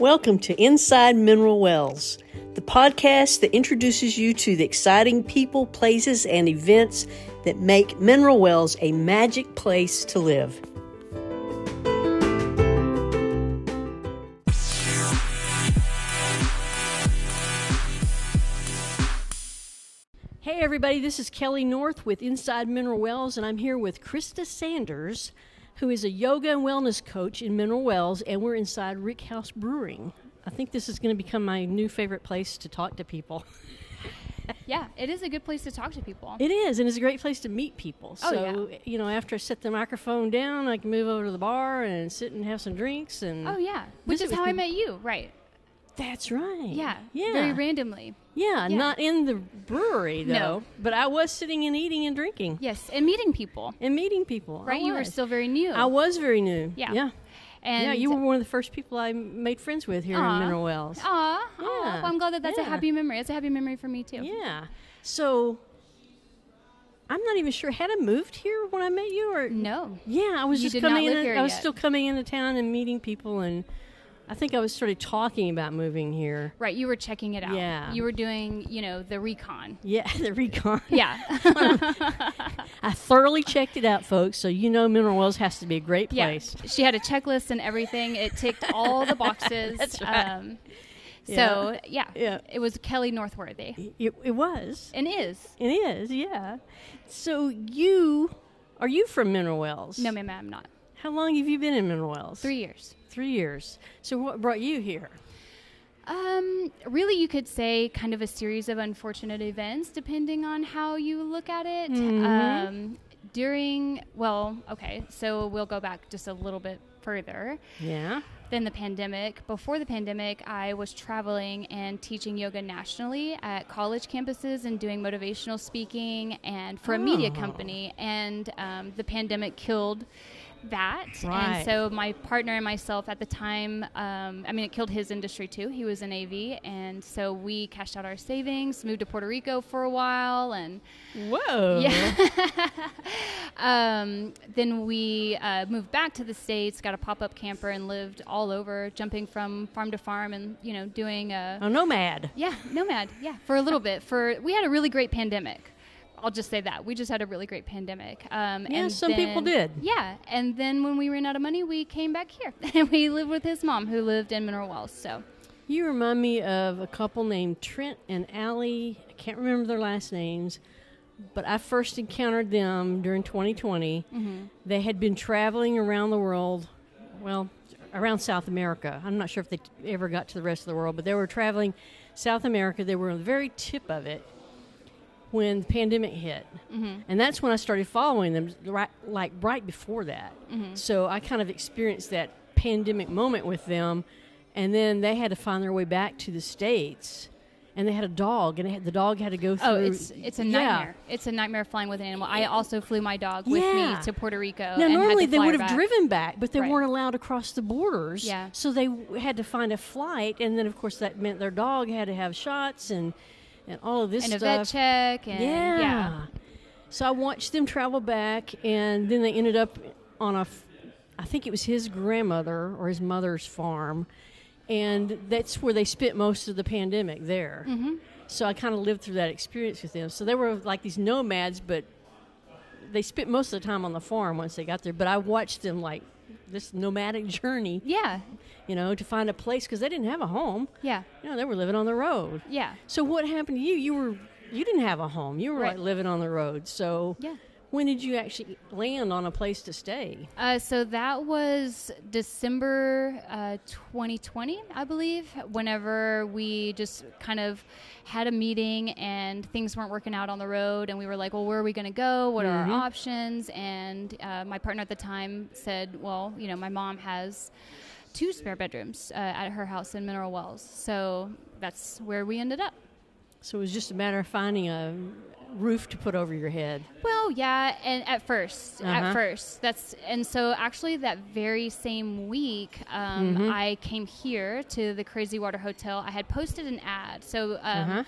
Welcome to Inside Mineral Wells, the podcast that introduces you to the exciting people, places, and events that make Mineral Wells a magic place to live. Hey, everybody, this is Kelly North with Inside Mineral Wells, and I'm here with Krista Sanders, who is a yoga and wellness coach in Mineral Wells, and we're inside Rick House Brewing. I think this is going to become my new favorite place to talk to people. Yeah, it is a good place to talk to people. It is, and it's a great place to meet people. Oh, so, you know, after I set the microphone down, I can move over to the bar and sit and have some drinks. And oh yeah, which is how I met you, right? That's right. Yeah, yeah, Very randomly. yeah. yeah. Not in the brewery though, No. but I was sitting and eating and drinking Yes, and meeting people. and meeting people. Right, you were still very new. I was very new. Yeah. yeah, and yeah. You were one of the first people I made friends with here Aw. in Mineral Wells. Aw, Yeah, well, I'm glad that that's yeah. a happy memory. It's a happy memory for me too. Yeah. So I'm not even sure had I moved here when I met you or No. Yeah, I was You just coming in. I was yet. still coming into town and meeting people, and I think I was sort of talking about moving here. Right, you were checking it out. Yeah. You were doing, you know, the recon. Yeah, the recon. Yeah. I thoroughly checked it out, folks. So you know, Mineral Wells has to be a great place. yeah. She had a checklist and everything. It ticked all the boxes. That's right. Um, so yeah. Yeah. it was Kelly Northworthy, It, it was. and is. It is. Yeah. So you are you from Mineral Wells? No, ma'am, I'm not. How long have you been in Mineral Wells? Three years. Three years. So what brought you here? Um, really, you could say kind of a series of unfortunate events, depending on how you look at it. Mhm. Um, during, well, okay, so we'll go back just a little bit further Yeah. than the pandemic. Before the pandemic, I was traveling and teaching yoga nationally at college campuses and doing motivational speaking and for a media Oh. company. And um, the pandemic killed that. Right. And so my partner and myself at the time, um, I mean, it killed his industry too. He was in AV. And so we cashed out our savings, moved to Puerto Rico for a while, and Whoa. yeah. um, then we uh, moved back to the states, got a pop-up camper, and lived all over, jumping from farm to farm, and you know, doing a A nomad. yeah, nomad. Yeah, for a little bit. For we had a really great pandemic. I'll just say that we just had a really great pandemic. Um, Yeah, and some people did. Yeah, and then when we ran out of money, we came back here, and we lived with his mom, who lived in Mineral Wells. So You remind me of a couple named Trent and Allie. I can't remember their last names, but I first encountered them during 2020. They had been traveling around the world, well, around South America. I'm not sure if they t- ever got to the rest of the world, but they were traveling South America. They were on the very tip of it when the pandemic hit. Mm-hmm. And that's when I started following them, right, like right before that. Mm-hmm. So I kind of experienced that pandemic moment with them. And then they had to find their way back to the States. And they had a dog, and had, the dog had to go oh, through. oh, it's it's a Yeah. nightmare. It's a nightmare flying with an animal. I also flew my dog with Yeah. me to Puerto Rico. Now, and had normally they would have driven back, but they Right. weren't allowed to cross the borders. Yeah. So they w- had to find a flight, and then of course that meant their dog had to have shots and and all of this and a stuff. vet check. And, yeah. yeah. So I watched them travel back, and then they ended up on a, f- I think it was his grandmother or his mother's farm, and that's where they spent most of the pandemic there. Mm-hmm. So I kind of lived through that experience with them. So they were like these nomads, but they spent most of the time on the farm once they got there. But I watched them like this nomadic journey, Yeah. you know, to find a place because they didn't have a home. Yeah. You know, they were living on the road. Yeah. So what happened to you? You were you didn't have a home. You were Right. like living on the road. So Yeah. When did you actually land on a place to stay? Uh, so that was December uh, 2020, I believe, whenever we just kind of had a meeting and things weren't working out on the road. And we were like, well, where are we going to go? What are our options? And uh, my partner at the time said, well, you know, my mom has two spare bedrooms uh, at her house in Mineral Wells. So that's where we ended up. So it was just a matter of finding a roof to put over your head. Well, yeah, and at 1st Uh-huh. at first, that's and so actually that very same week, um, Mm-hmm. I came here to the Crazy Water Hotel. I had posted an ad, so um, Uh-huh.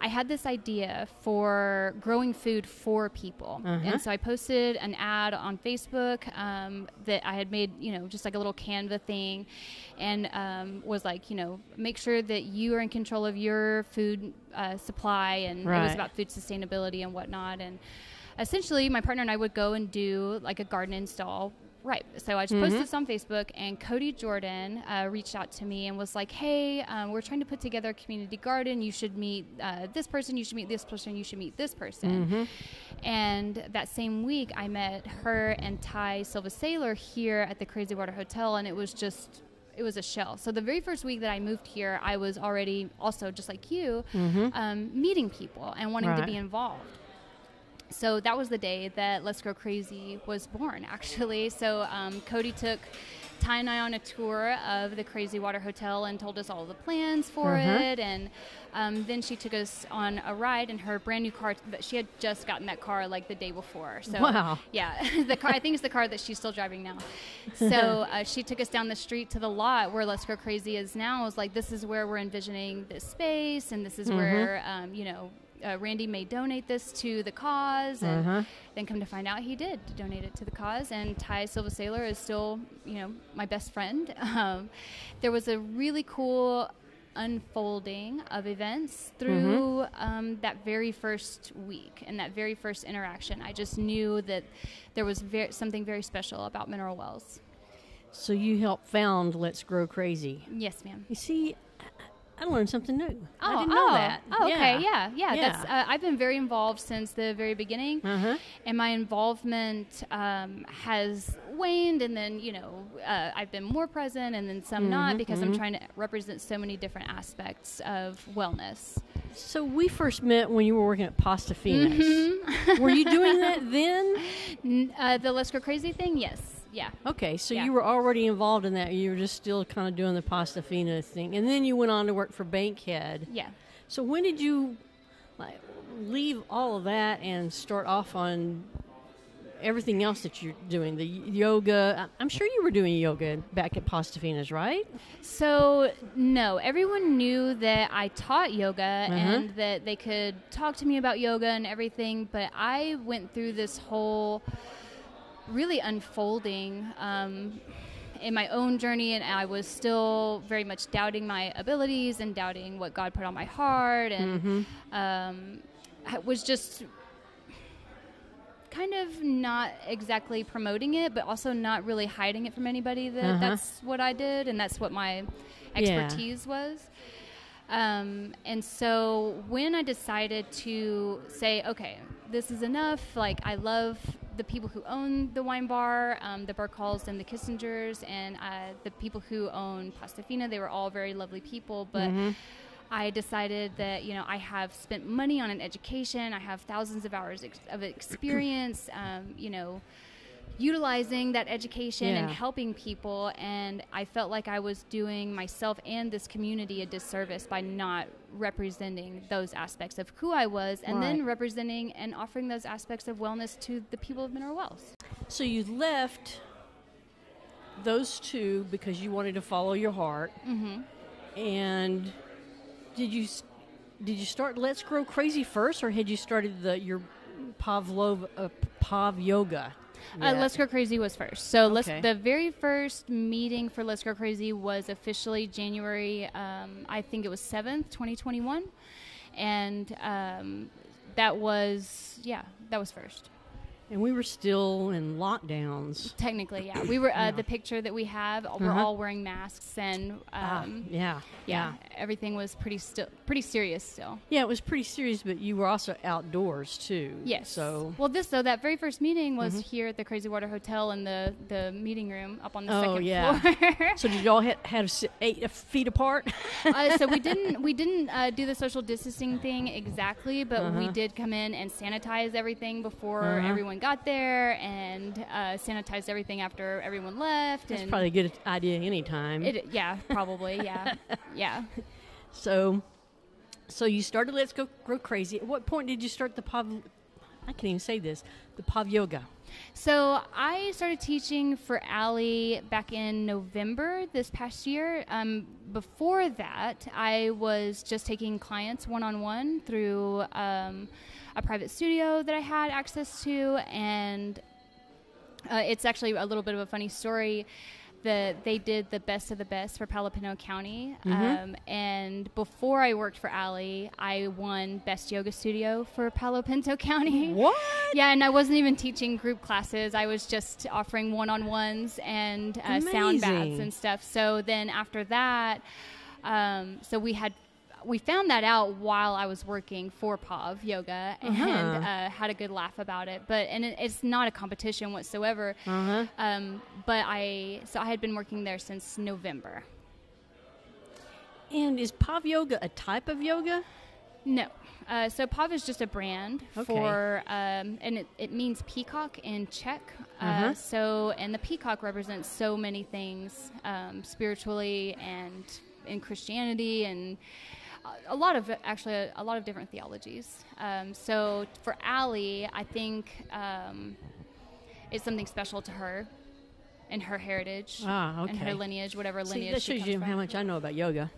I had this idea for growing food for people. Uh-huh. And so I posted an ad on Facebook um, that I had made, you know, just like a little Canva thing, and um, was like, you know, make sure that you are in control of your food uh, supply. And it was about food sustainability and whatnot. And essentially, my partner and I would go and do like a garden install. Right. So I just posted this on Facebook, and Cody Jordan uh, reached out to me and was like, "Hey, um, we're trying to put together a community garden. You should meet uh, this person. You should meet this person. You should meet this person." And that same week, I met her and Ty Silva Sailor here at the Crazy Water Hotel, and it was just. It was a shell. So the very first week that I moved here, I was already also just like you, um, meeting people and wanting to be involved so that was the day that Let's Go Crazy was born, actually. So um, Cody took Ty and I on a tour of the Crazy Water Hotel and told us all the plans for Uh-huh. it. And um, then she took us on a ride in her brand new car. But she had just gotten that car like the day before. So Wow. yeah, the car. I think it's the car that she's still driving now. So uh, she took us down the street to the lot where Let's Go Crazy is now. I was like, this is where we're envisioning this space, and this is where um, you know. Uh, Randy may donate this to the cause, and Uh-huh. then come to find out he did donate it to the cause. And Ty Silva Sailor is still, you know, my best friend. Um, there was a really cool unfolding of events through um, that very first week and that very first interaction. I just knew that there was ver- something very special about mineral wells. So you helped found Let's Grow Crazy. Yes, ma'am. You see, I- learned something new. Oh, I didn't know oh, that. Oh, okay, yeah, yeah. Yeah. That's uh, I've been very involved since the very beginning, Uh-huh. and my involvement um, has waned. And then you know, uh, I've been more present, and then some Mm-hmm, not because I'm trying to represent so many different aspects of wellness. So we first met when you were working at Pasta Finas. Mm-hmm. were you doing that then? N- uh, the Let's Go Crazy thing, yes, yeah. Okay, so Yeah. you were already involved in that. You were just still kind of doing the Pasta Fina thing, and then you went on to work for Bankhead. Yeah. So when did you like leave all of that and start off on everything else that you're doing? The yoga. I'm sure you were doing yoga back at Pasta Finas, right? So no, everyone knew that I taught yoga Uh-huh. and that they could talk to me about yoga and everything. But I went through this whole really unfolding um, in my own journey, and I was still very much doubting my abilities and doubting what God put on my heart, and um, I was just kind of not exactly promoting it, but also not really hiding it from anybody that Uh-huh. that's what I did and that's what my Yeah. expertise was. Um, and so when I decided to say, okay, this is enough, like I love the people who own the wine bar, um, the Burkhalls and the Kissingers, and uh, the people who own Pasta Fina, they were all very lovely people, but I decided that you know I have spent money on an education. I have thousands of hours ex- of experience. um, you know, utilizing that education and helping people, and I felt like I was doing myself and this community a disservice by not representing those aspects of who I was, and then representing and offering those aspects of wellness to the people of Mineral Wells. So you left those two because you wanted to follow your heart. Mm-hmm. And did you did you start Let's Grow Crazy first, or had you started the your Pavlov uh, Pav Yoga? Uh. Let's Go Crazy was first. So let's, Okay. the very first meeting for Let's Go Crazy was officially January, um, I think it was 7th, 2021. And um, that was, yeah, that was first. And we were still in lockdowns. Technically, yeah. We were, uh, the picture that we have, we're Uh-huh. all wearing masks and, um, Ah, yeah, yeah, everything was pretty still, pretty serious still. yeah. It was pretty serious, but you were also outdoors too. Yes. So Mm-hmm. well, this though that very first meeting was here at the Crazy Water Hotel in the the meeting room up on the Oh, second yeah. floor. so did y'all ha- have eight feet apart? uh, so we didn't we didn't uh, do the social distancing thing exactly, but we Uh-huh. did come in and sanitize everything before Uh-huh. everyone got there, and uh, sanitized everything after everyone left. That's and probably a good idea anytime. it, yeah, probably, yeah, yeah. So, so you started Let's Go Grow Crazy. At what point did you start the Pav? I can't even say this. The Pav Yoga. So I started teaching for Allie back in November this past year. Um, before that, I was just taking clients one on one through um, a private studio that I had access to, and uh, it's actually a little bit of a funny story the they did the best of the best for Palo Pinto County. Mhm. Um, and before I worked for Allie, I won best yoga studio for Palo Pinto County. What? Yeah, and I wasn't even teaching group classes. I was just offering one-on-ones and uh, sound baths and stuff. So then after that, um, so we had we found that out while I was working for Pav Yoga and Uh-huh. uh, had a good laugh about it. But and it, it's not a competition whatsoever. Uh huh. Um, but I so I had been working there since November. And is Pav Yoga a type of yoga? No. Uh, so Pav is just a brand Okay. for, um, and it, it means peacock in Czech. Uh, Uh-huh. So, and the peacock represents so many things um, spiritually and in Christianity and a- lot of actually a, a lot of different theologies. Um, so for Allie, I think um, it's something special to her and her heritage Ah, and her lineage, whatever See, lineage that she shows you how much I know about yoga.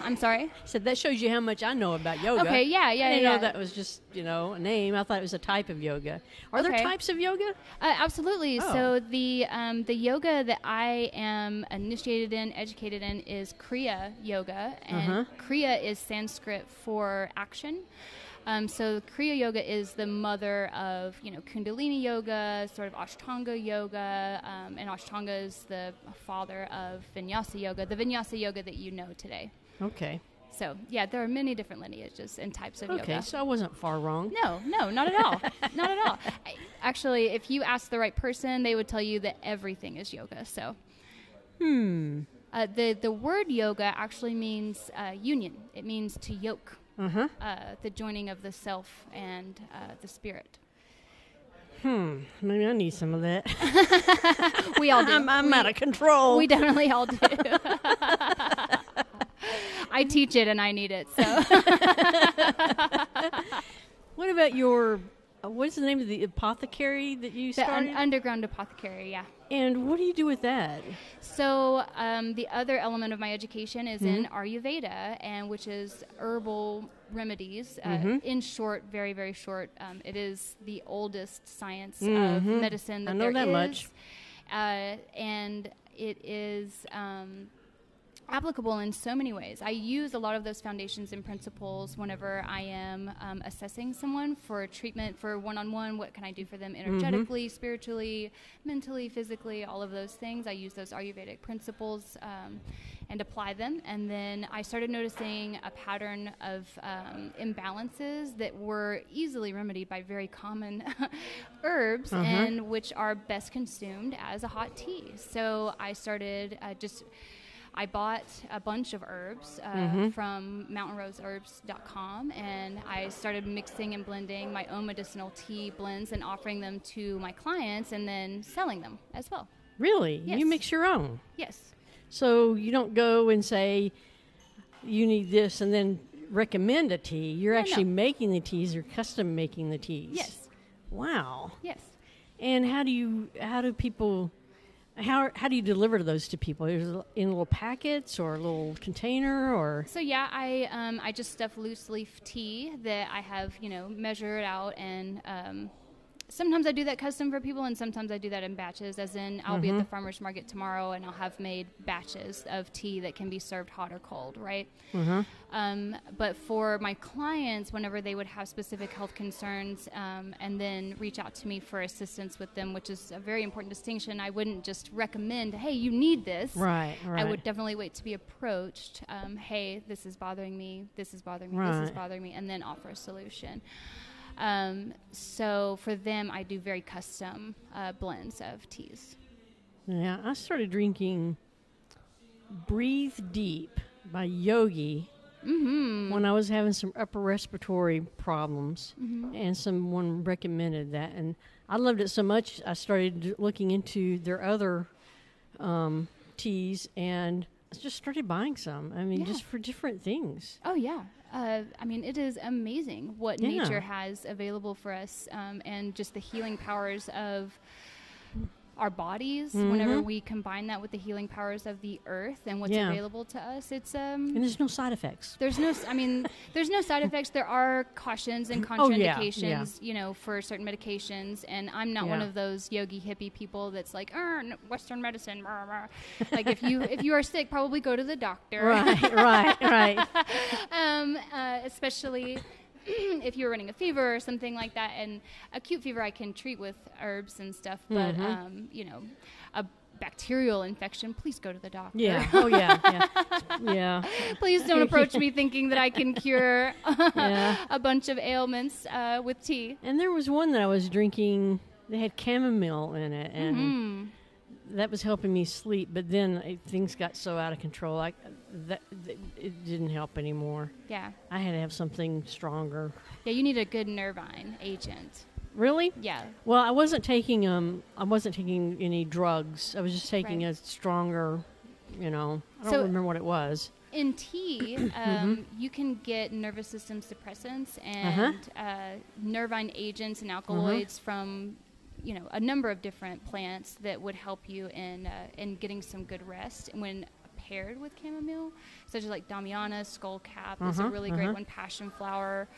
I'm sorry. I said that shows you how much I know about yoga. Okay, yeah, yeah, I didn't yeah. know that was just you know a name. I thought it was a type of yoga. Are there types of yoga? Uh, absolutely. Oh. So the um, the yoga that I am initiated in, educated in, is Kriya Yoga, and Uh-huh. Kriya is Sanskrit for action. Um, so Kriya Yoga is the mother of you know Kundalini Yoga, sort of Ashtanga Yoga, um, and Ashtanga is the father of Vinyasa Yoga, the Vinyasa Yoga that you know today. Okay. So yeah, there are many different lineages and types of Okay, yoga. Okay, so I wasn't far wrong. No, no, not at all. not at all. I- Actually, if you ask the right person, they would tell you that everything is yoga. So, Hmm. uh, the the word yoga actually means uh, union. It means to yoke, Uh huh. uh, the joining of the self and uh, the spirit. Hmm. Maybe I need some of that. We all do. I'm, I'm we, out of control. we definitely all do. I teach it and I need it. So, what about your? Uh, what is the name of the apothecary that you the un- started? underground apothecary, yeah. and what do you do with that? So um, the other element of my education is in Mm-hmm. Ayurveda, and which is herbal remedies. Uh, Mhm. In short, very very short, um, it is the oldest science of Mhm. medicine that I know that is. much. Uh, and it is. Um, applicable in so many ways. I use a lot of those foundations and principles whenever I am um, assessing someone for treatment for one on one. What can I do for them energetically, spiritually, mentally, physically, all of those things. I use those Ayurvedic principles um, and apply them. And then I started noticing a pattern of um, imbalances that were easily remedied by very common herbs Uh-huh. and which are best consumed as a hot tea. So I started uh, just. I bought a bunch of herbs uh, Mhm. from mountainroseherbs.com and I started mixing and blending my own medicinal tea blends and offering them to my clients and then selling them as well. Really? Yes. You mix your own. Yes. So you don't go and say you need this and then recommend a tea. You're No, actually no. making the teas. You're custom making the teas. Yes. Wow. Yes. And how do you? How do people? How how do you deliver those to people? Is it in little packets or a little container or? So yeah, I um, I just stuff loose leaf tea that I have you know measured out and um, sometimes I do that custom for people and sometimes I do that in batches. As in, I'll be at the farmers market tomorrow and I'll have made batches of tea that can be served hot or cold, right? Uh-huh. Um, but for my clients, whenever they would have specific health concerns um, and then reach out to me for assistance with them, which is a very important distinction, I wouldn't just recommend, hey, you need this. Right. Right. I would definitely wait to be approached. Um, hey, this is bothering me. This is bothering me. This is bothering me, and then offer a solution. Um, so for them, I do very custom uh, blends of teas. Yeah, I started drinking Breathe Deep by Yogi Mm-hmm. when I was having some upper respiratory problems, Mm-hmm. and someone recommended that, and I loved it so much I started looking into their other um, teas, and just started buying some. I mean, Yeah. just for different things. Oh yeah. Uh, I mean, it is amazing what Yeah. nature has available for us, um, and just the healing powers of our bodies. Whenever Mhm. we combine that with the healing powers of the earth and what's Yeah. available to us, it's um. And there's no side effects. There's no, i mean, there's no side effects. There are cautions and Oh, yeah, contraindications, you know, for certain medications. And I'm not one of those yogi hippie people that's like, "Er, Western medicine. rah, rah." like if you if you are sick, probably go to the doctor. Right, right, right. um, uh, especially if you're running a fever or something like that. And acute fever, I can treat with herbs and stuff. But Mhm. um, you know, a bacterial infection, please go to the doctor. Yeah. Oh, yeah. Yeah. Yeah. please don't approach me thinking that I can cure Yeah. a bunch of ailments uh, with tea. And there was one that I was drinking. They had chamomile in it, and Mm. That was helping me sleep. But then it, things got so out of control, I that, that it didn't help anymore. Yeah, I had to have something stronger. yeah. You need a good nervine agent. Really? Yeah, Well, I wasn't taking um, I wasn't taking any drugs. I was just taking Right. a stronger, you know. I don't So- remember what it was. in tea, um, you can get nervous system suppressants Uh-huh. and uh nervine agents and alkaloids from, you know, a number of different plants that would help you in uh, in getting some good rest when paired with chamomile, such as like Damiana, skullcap is a Uh-huh, really great uh-huh. one. Passion flower.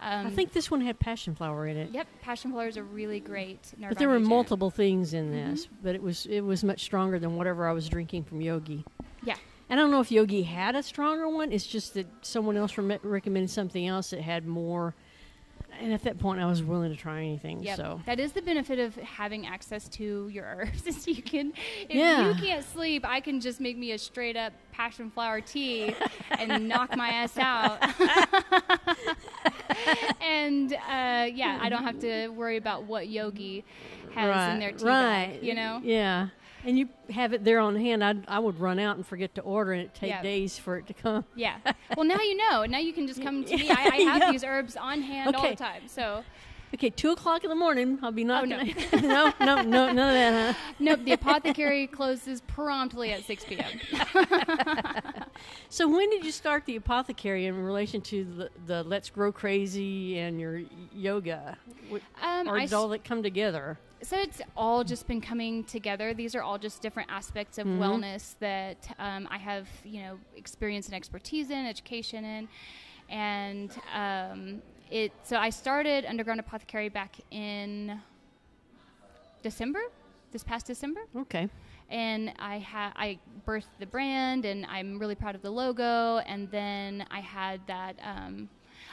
Um, I think this one had passion flower in it. Yep, passion flower is a really great But there were agent. multiple things in Mm-hmm. this, but it was it was much stronger than whatever I was drinking from Yogi. Yeah. I don't know if Yogi had a stronger one. It's just that someone else rem- recommended something else that had more. And at that point, I was willing to try anything. Yep. So That is the benefit of having access to your herbs. Is you can, if Yeah. you can't sleep, I can just make me a straight up passion flower tea and knock my ass out. and uh, yeah, I don't have to worry about what yogi has right, in their tea right, bag. You know. Yeah. And you have it there on hand. I I would run out and forget to order, and it take Yeah. days for it to come. Yeah. Well, now you know. Now you can just come to me. I, I have Yeah. these herbs on hand all the time. So Okay, two o'clock in the morning. I'll be knocking. no. no, no, no, none of that. Huh? nope. The apothecary closes promptly at 6 p.m. So when did you start the apothecary in relation to the, the Let's Grow Crazy and your yoga? Um, or I all that come together? So it's all just been coming together. These are all just different aspects of Mhm. wellness that um, I have, you know, experience and expertise in, education in, and um, it. So I started Underground Apothecary back in December, this past December, Okay. and I had I birthed the brand, and I'm really proud of the logo. And then I had that. Um,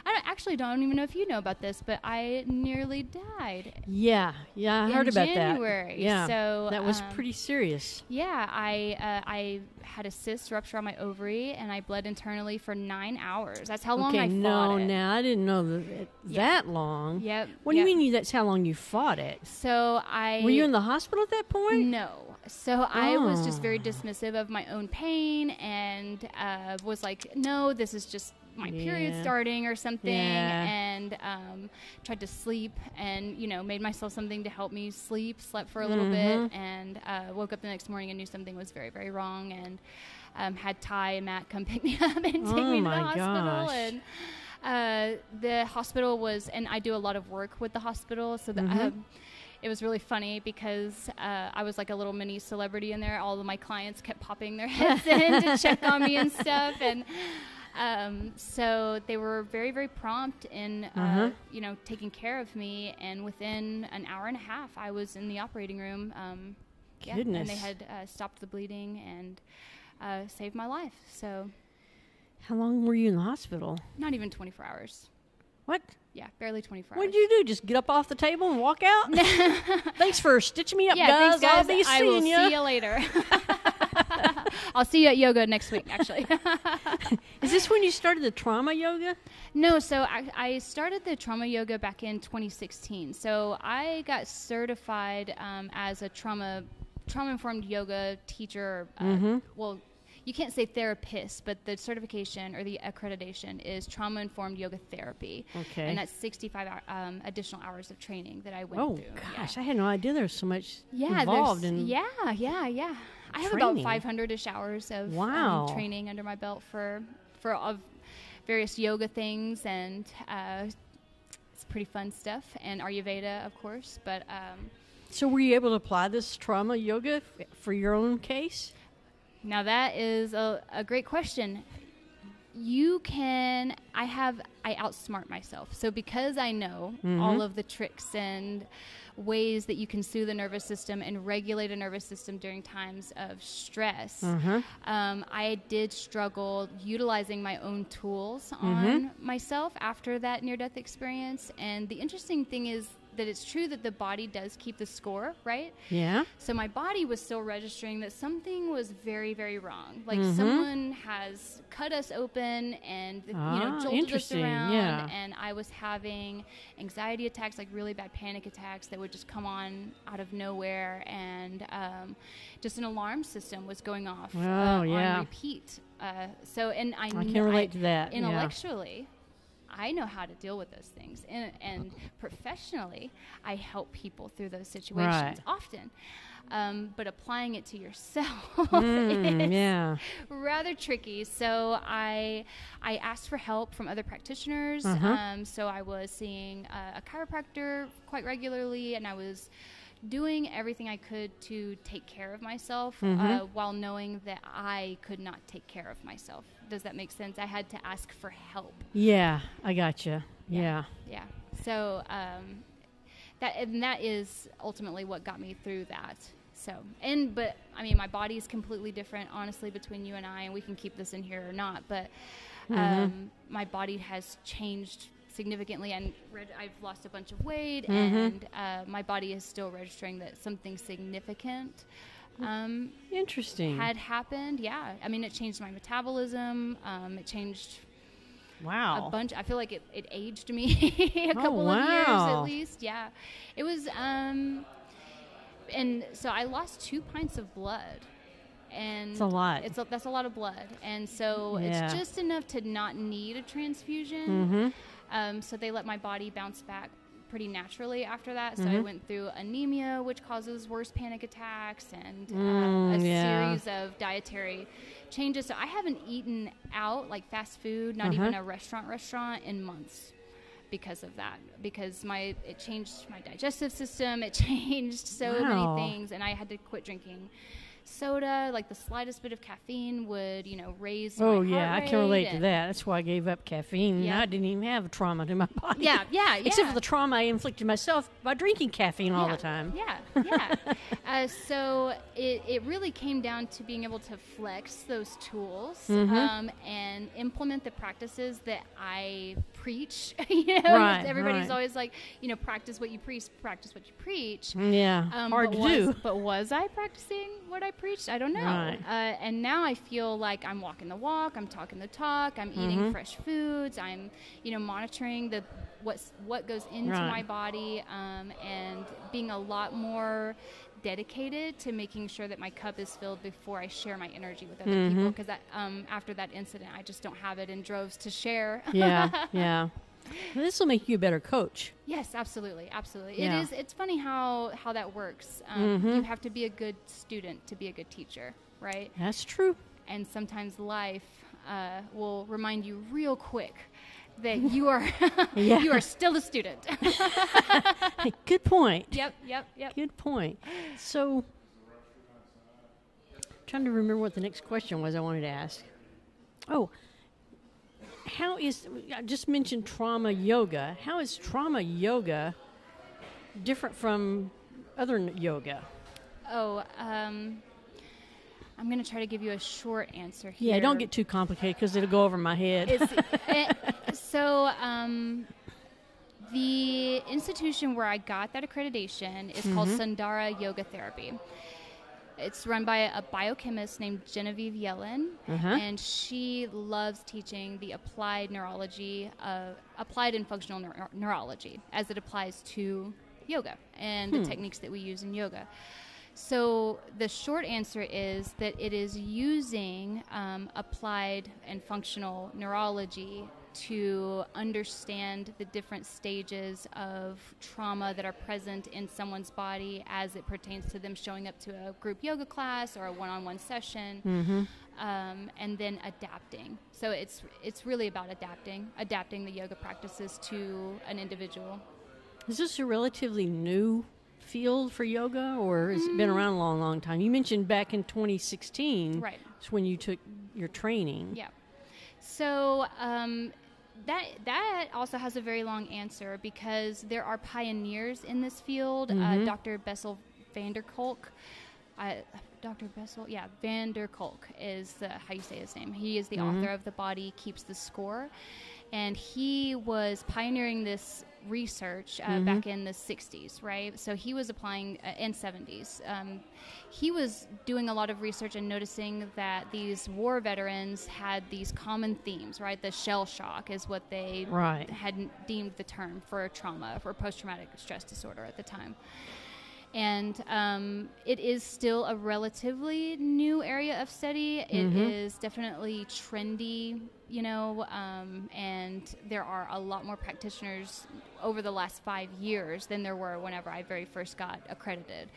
I don't, actually don't even know if you know about this, but I nearly died Yeah, yeah, I heard about January. that. Yeah, so that was um, pretty serious. Yeah, I uh, I had a cyst rupture on my ovary, and I bled internally for nine hours. That's how long okay, I no, fought it. now I didn't know that Yeah. long. Yep. What do you mean you, that's how long you fought it? So I Were you in the hospital at that point? No. So I was just very Oh. dismissive of my own pain and uh, was like, no, this is just my period starting or something. Yeah. And um, tried to sleep and, you know, made myself something to help me sleep, slept for a little Mhm. bit, and uh, woke up the next morning and knew something was very, very wrong. And um, had Ty and Matt come pick me up and take Oh me to the hospital. gosh. And uh, the hospital was, and I do a lot of work with the hospital, so the, Mhm. um, it was really funny because uh, I was like a little mini celebrity in there. All of my clients kept popping their heads in to check on me and stuff, and um, so they were very, very prompt in, uh, Uh-huh. you know, taking care of me. And within an hour and a half, I was in the operating room. Um, yeah, and they had uh, stopped the bleeding and uh, saved my life. So How long were you in the hospital? not even 24 hours. What? Yeah, barely 24 What hours. did you do? Just get up off the table and walk out? thanks for stitching me up, yeah, guys. thanks, guys. I'll be I will seeing ya. see you later. I'll see you at yoga next week, actually. Is this when you started the trauma yoga? no, so I, I started the trauma yoga back in 2016. So I got certified um, as a trauma trauma informed yoga teacher. Uh, Mhm. Well, you can't say therapist, but the certification or the accreditation is trauma informed yoga therapy. Okay. And that's 65 hour, um, additional hours of training that I went oh through. Yeah. gosh, I had no idea there was so much yeah, involved in. yeah, yeah, yeah. I have training. about 500ish hours of um, training under my belt for for of various yoga things, and uh, it's pretty fun stuff. And Ayurveda, of course, but. Um, So were you able to apply this trauma yoga f- for your own case? Now that is a, a great question. You can. I have. I outsmart myself. So because I know Mm-hmm. all of the tricks and ways that you can soothe the nervous system and regulate a nervous system during times of stress, Uh-huh. um, I did struggle utilizing my own tools Mm-hmm. on myself after that near-death experience. And the interesting thing is that it's true that the body does keep the score, right? Yeah. So my body was still registering that something was very, very wrong. Like Mhm. someone has cut us open and you Ah, know jolted us around, yeah. and I was having anxiety attacks, like really bad panic attacks that would just come on out of nowhere, and um, just an alarm system was going off Oh, uh, yeah. on repeat. Uh, so and I, I can relate to that. yeah. I know how to deal with those things and, and professionally i help people through those situations Right. often um, but applying it to yourself Mm, is yeah. rather tricky so i i asked for help from other practitioners Uh-huh. um, so i was seeing a, a chiropractor quite regularly and i was doing everything i could to take care of myself Mhm. uh, while knowing that i could not take care of myself does that make sense i had to ask for help Yeah, I got you. Yeah. Yeah. yeah so um, that and that is ultimately what got me through that so and but i mean my body is completely different honestly between you and i and we can keep this in here or not but Mhm. um, my body has changed significantly and read, i've lost a bunch of weight Mhm. and uh, my body is still registering that something significant um, Interesting. had happened yeah i mean it changed my metabolism um, it changed wow. a bunch. I feel like it, it aged me a Oh, couple of years at least. Yeah, it was. Um, and so I lost two pints of blood, and It's a lot. It's a, that's a lot of blood, and so Yeah. it's just enough to not need a transfusion. Mm-hmm. Um, so they let my body bounce back pretty naturally after that. So I Mhm. went through anemia, which causes worse panic attacks, and uh, Mm, a yeah. series of dietary changes. So I haven't eaten out like fast food, not Uh-huh. even a restaurant restaurant in months because of that because my it changed my digestive system it changed so Wow. many things and i had to quit drinking soda like the slightest bit of caffeine would you know raise Oh yeah, I can relate to that. That's why I gave up caffeine. Yeah. I didn't even have a trauma to my body. yeah yeah yeah Except for the trauma I inflicted myself by drinking caffeine all Yeah, the time. Yeah, yeah. uh, so it, it really came down to being able to flex those tools Mhm. um, and implement the practices that I preach. you know, Right, everybody's right. always like, you know, practice what you preach, practice what you preach. Yeah, Um, hard but to was, do. But was I practicing what I preached? I don't know. Right. Uh, and now I feel like I'm walking the walk, I'm talking the talk, I'm eating Mhm. fresh foods, I'm, you know, monitoring the what's what goes into my body, um, and being a lot more dedicated to making sure that my cup is filled before I share my energy with other people. Mhm. Because um, after that incident, I just don't have it in droves to share. yeah, yeah. This will make you a better coach. Yes, absolutely, absolutely. Yeah. It is. It's funny how how that works. Um, Mhm. You have to be a good student to be a good teacher, right? That's true. And sometimes life uh, will remind you real quick that you are Yeah. you are still a student. Good point. yep, yep, yep. Good point. So, trying to remember what the next question was I wanted to ask. Oh, how is, I just mentioned trauma yoga. How is trauma yoga different from other yoga? Oh, um, I'm going to try to give you a short answer here. Yeah, don't get too complicated because it'll go over my head. Eh, so um, the institution where I got that accreditation is called Mm-hmm. Sundara Yoga Therapy. It's run by a biochemist named Genevieve Yellen, Uh-huh. and she loves teaching the applied neurology, uh, applied and functional neur- neurology, as it applies to yoga and Hmm. the techniques that we use in yoga. So the short answer is that it is using um, applied and functional neurology to understand the different stages of trauma that are present in someone's body as it pertains to them showing up to a group yoga class or a one-on-one session, Mm-hmm. um, and then adapting. So it's it's really about adapting, adapting the yoga practices to an individual. Is this a relatively new field for yoga, or has it been around a long, long time? You mentioned back in 2016, Right. Is when you took your training. Yeah. So um, that that also has a very long answer because there are pioneers in this field. Uh, Dr. Bessel van der Kolk. I, Dr. Bessel, yeah, van der Kolk is the, how you say his name. He is the author of The Body Keeps the Score. And he was pioneering this research uh, back in the 60s, right? So he was applying, uh, and 70s. Um, he was doing a lot of research and noticing that these war veterans had these common themes, right? The shell shock is what they Right. had deemed the term for trauma, for post traumatic stress disorder at the time. And um, it is still a relatively new area of study. It is definitely trendy, you know, um, and there are a lot more practitioners over the last five years than there were whenever I very first got accredited.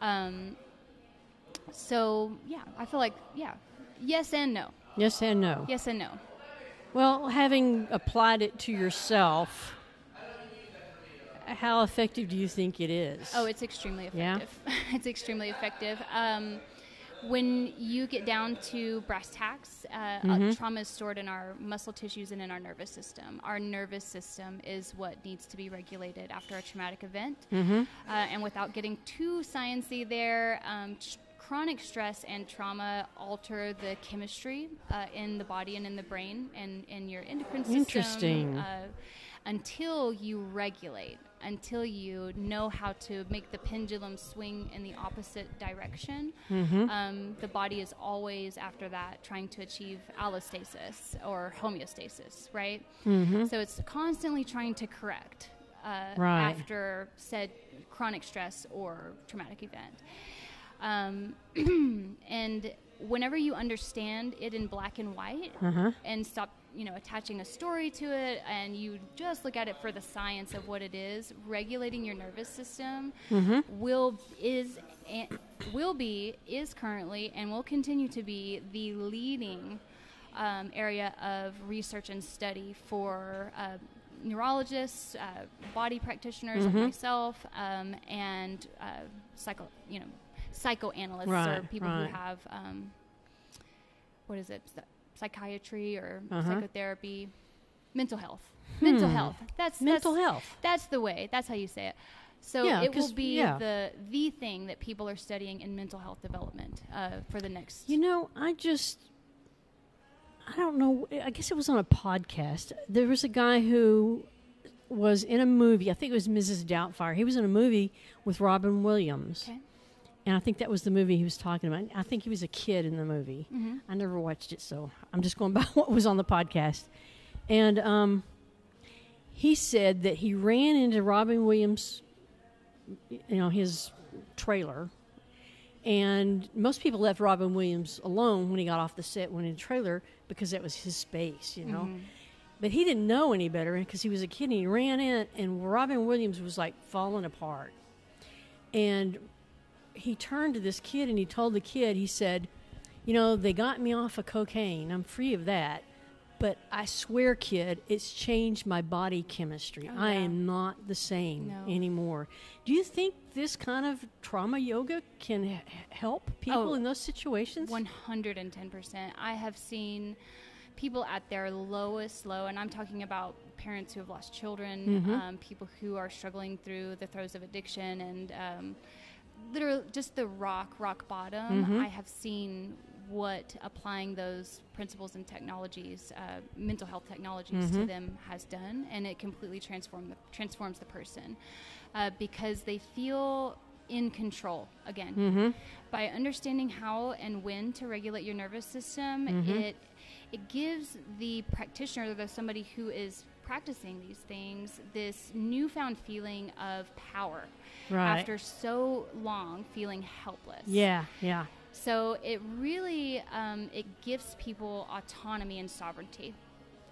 Um, so, yeah, I feel like, yeah, yes and no. Yes and no. Yes and no. Well, having applied it to yourself, how effective do you think it is? Oh, it's extremely effective. Yeah? it's extremely effective. Um, when you get down to brass tacks, uh, uh, Mm-hmm. trauma is stored in our muscle tissues and in our nervous system. Our nervous system is what needs to be regulated after a traumatic event. Mm-hmm. Uh, and without getting too sciencey there, um, tr- chronic stress and trauma alter the chemistry uh, in the body and in the brain and in your endocrine system. Interesting. Uh, until you regulate, until you know how to make the pendulum swing in the opposite direction, Mm-hmm. um, the body is always after that trying to achieve allostasis or homeostasis, right? So it's constantly trying to correct uh, Right. after said chronic stress or traumatic event. Um, and whenever you understand it in black and white Uh-huh. and stop you know attaching a story to it and you just look at it for the science of what it is regulating your nervous system will is and will be is currently and will continue to be the leading um, area of research and study for uh, neurologists, uh, body practitioners like myself, um, and uh, psycho, you know, psychoanalysts or people right. who have um, what is it, psychiatry or Uh-huh. psychotherapy, mental health, mental health. That's Mental that's, health. That's the way. That's how you say it. So Yeah, it will be yeah. the the thing that people are studying in mental health development uh, for the next. You know, I just, I don't know. I guess it was on a podcast. There was a guy who was in a movie. I think it was Mrs. Doubtfire. He was in a movie with Robin Williams. Okay. And I think that was the movie he was talking about. I think he was a kid in the movie. Mm-hmm. I never watched it, so I'm just going by what was on the podcast. And um, he said that he ran into Robin Williams, you know, his trailer. And most people left Robin Williams alone when he got off the set, went in the trailer, because that was his space, you know. Mm-hmm. But he didn't know any better because he was a kid and he ran in, and Robin Williams was like falling apart. And he turned to this kid and he told the kid, he said, You know, they got me off of cocaine. I'm free of that. But I swear, kid, it's changed my body chemistry. Oh, I yeah. am not the same No. anymore. Do you think this kind of trauma yoga can h- help people Oh, in those situations? 110%. I have seen people at their lowest low, and I'm talking about parents who have lost children, Mm-hmm. um, people who are struggling through the throes of addiction, and um, literally just the rock, rock bottom. Mm-hmm. I have seen what applying those principles and technologies, uh, mental health technologies, Mm-hmm. to them has done, and it completely transform the, transforms the person uh, because they feel in control again Mm-hmm. by understanding how and when to regulate your nervous system Mm-hmm. it it gives the practitioner the somebody who is practicing these things this newfound feeling of power Right. after so long feeling helpless yeah, yeah. so it really um, it gives people autonomy and sovereignty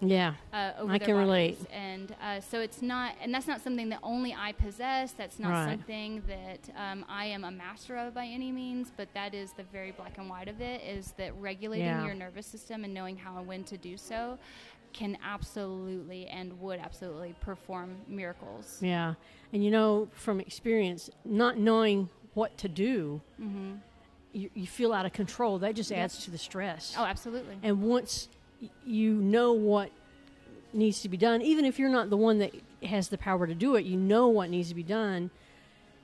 Yeah. uh, over I can relate. And uh, so it's not, and that's not something that only I possess. That's not Right. something that um, I am a master of by any means. But that is the very black and white of it: is that regulating Yeah. your nervous system and knowing how and when to do so can absolutely and would absolutely perform miracles. Yeah. And you know, from experience, not knowing what to do, hmm you, you feel out of control. That just adds to the stress. Oh, absolutely. And once you know what needs to be done, even if you're not the one that has the power to do it, you know what needs to be done,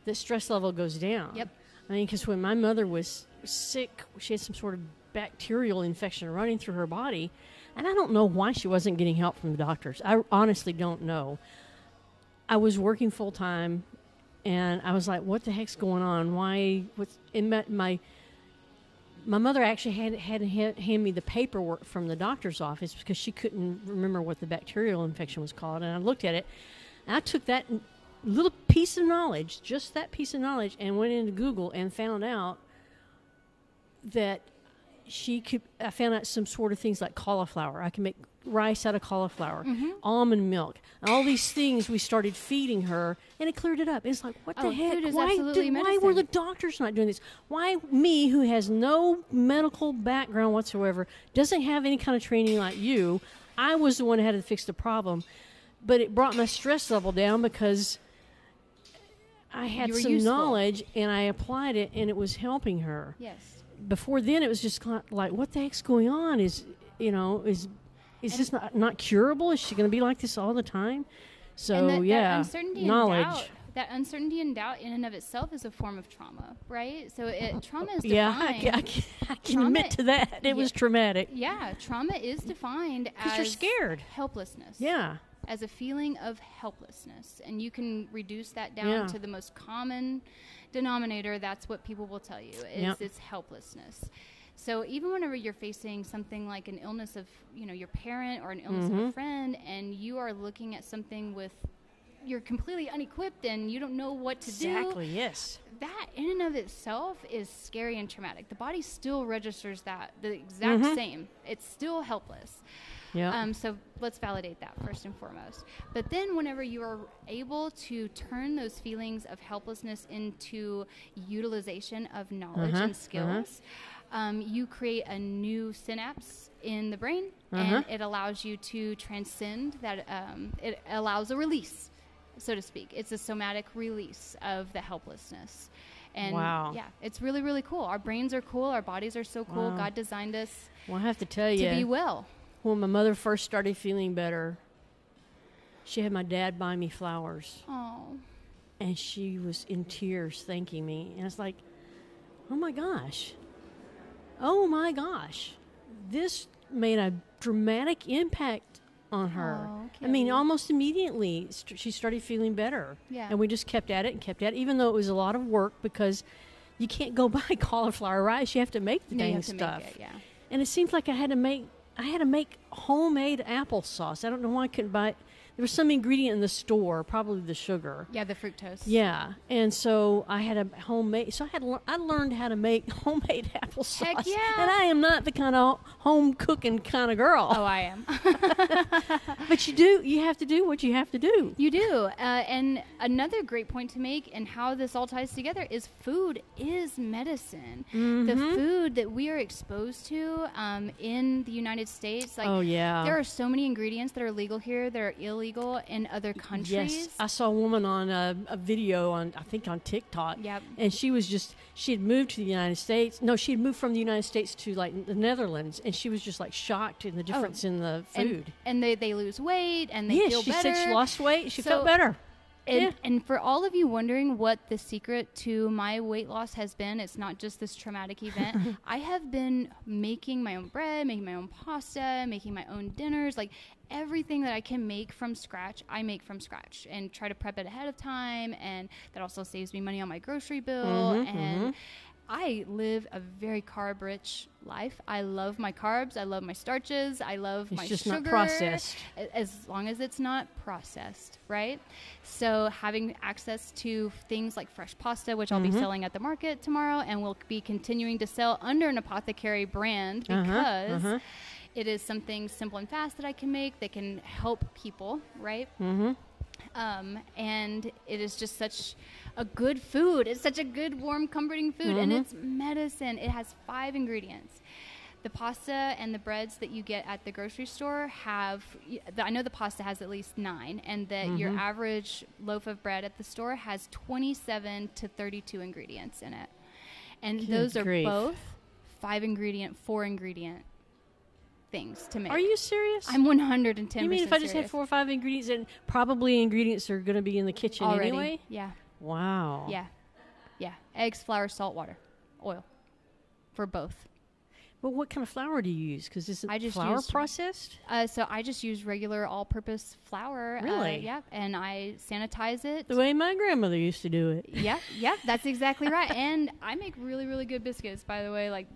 the stress level goes down. Yep. I mean, because when my mother was sick, she had some sort of bacterial infection running through her body. And I don't know why she wasn't getting help from the doctors. I honestly don't know. I was working full time and I was like, what the heck's going on? Why? What's in my, my my mother actually had had hand, me the paperwork from the doctor's office because she couldn't remember what the bacterial infection was called. And I looked at it, I took that little piece of knowledge, just that piece of knowledge, and went into Google and found out that she could. I found out some sort of things like cauliflower. I can make rice out of cauliflower, almond milk, and all these things. We started feeding her, and it cleared it up. It's like, what Oh, the heck? why, did, why were the doctors not doing this? Why me, who has no medical background whatsoever, doesn't have any kind of training like you? I was the one who had to fix the problem, but it brought my stress level down because I had some useful. knowledge and I applied it, and it was helping her. Yes. Before then, it was just like, what the heck's going on? Is you know is is this not not curable? Is she going to be like this all the time? So and that, that yeah, uncertainty knowledge. and doubt, that uncertainty and doubt in and of itself is a form of trauma, right? So it trauma is Yeah, I can, I can, I can Trauma- admit to that. It Yeah. was traumatic. Yeah, trauma is defined Because as you're scared. helplessness. Yeah. as a feeling of helplessness, and you can reduce that down Yeah. to the most common denominator. That's what people will tell you is Yep. it's helplessness. So even whenever you're facing something like an illness of you know your parent or an illness of Mm-hmm. a friend, and you are looking at something with you're completely unequipped and you don't know what to do Exactly. Yes. that in and of itself is scary and traumatic. The body still registers that the exact Mhm. same. It's still helpless. Yeah. Um, so let's validate that first and foremost. But then, whenever you are able to turn those feelings of helplessness into utilization of knowledge Uh-huh, and skills, um, you create a new synapse in the brain, Uh-huh. and it allows you to transcend that. Um, it allows a release, so to speak. It's a somatic release of the helplessness. And Wow. yeah, it's really, really cool. Our brains are cool. Our bodies are so cool. Wow. God designed us well, I have to tell you, to be well. when my mother first started feeling better, she had my dad buy me flowers, Oh. and she was in tears thanking me. And it's like, oh my gosh, oh my gosh, this made a dramatic impact on her. Oh, I mean, almost immediately, st- she started feeling better. Yeah. And we just kept at it and kept at it, even though it was a lot of work because you can't go buy cauliflower rice. You have to make the No, dang stuff. it, yeah. And it seems like I had to make I had to make homemade applesauce. I don't know why I couldn't buy. There was some ingredient in the store, probably the sugar. Yeah, the fructose. Yeah, and so I had a homemade. So I had I learned how to make homemade applesauce. Heck yeah. And I am not the kind of home cooking kind of girl. Oh, I am. But you do. You have to do what you have to do. you do. Uh, and another great point to make and how this all ties together is food is medicine. The Mm-hmm. food that we are exposed to um, in the United States, like oh yeah. there are so many ingredients that are legal here that are illegal in other countries. Yes, I saw a woman on a, a video on I think on TikTok. Yep. And she was just she had moved to the United States. No, she had moved from the United States to like the Netherlands, and she was just like shocked in the oh. difference in the food. and they, they lose weight and they yeah, feel she better. said she lost weight. She So- felt better. And, Yeah. and for all of you wondering what the secret to my weight loss has been, it's not just this traumatic event. I have been making my own bread, making my own pasta, making my own dinners, like everything that I can make from scratch, I make from scratch and try to prep it ahead of time. And that also saves me money on my grocery bill. Mhm, and I live a very carb rich life. I love my carbs. I love my starches. I love It's my just sugar not processed. as long as it's not processed, right? So having access to things like fresh pasta, which I'll Mm-hmm. be selling at the market tomorrow, and we'll be continuing to sell under an apothecary brand Uh-huh, because uh-huh. It is something simple and fast that I can make that can help people, right? Mm-hmm. Um, and it is just such a good food. It's such a good, warm, comforting food, and Mhm. it's medicine. It has five ingredients. The pasta and the breads that you get at the grocery store have, I know the pasta has at least nine, and that your Mhm. average loaf of bread at the store has 27 to 32 ingredients in it. And Good those are grief. both five ingredient, four ingredient things to make. Are you serious? I'm 110 you mean if I just had four or five ingredients and probably ingredients are going to be in the kitchen already? anyway? Yeah. Wow. Yeah. Yeah. Eggs, flour, salt, water, oil for both. But what kind of flour do you use? Because this isn't I just flour use- processed? Uh, so I just use regular all purpose flour. uh, Really? yeah. And I sanitize it. The way my grandmother used to do it. yeah. Yeah. That's exactly right. And I make really, really good biscuits, by the way. Like,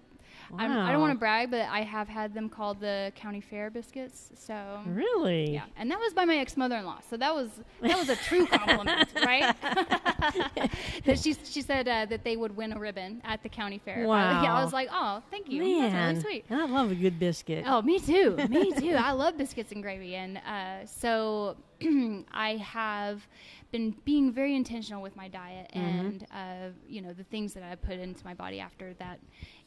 I'm, I don't want to brag, but I have had them called the county fair biscuits. So. Really? Yeah, and that was by my ex mother-in-law, so that was that was a true compliment, right? that she she said uh, that they would win a ribbon at the county fair. I- yeah, I was like, oh, thank you, Man, that's really sweet. and I love a good biscuit. Oh, me too. Me too. I love biscuits and gravy. And uh, so I have been being very intentional with my diet Mhm. and, uh, you know, the things that I put into my body after that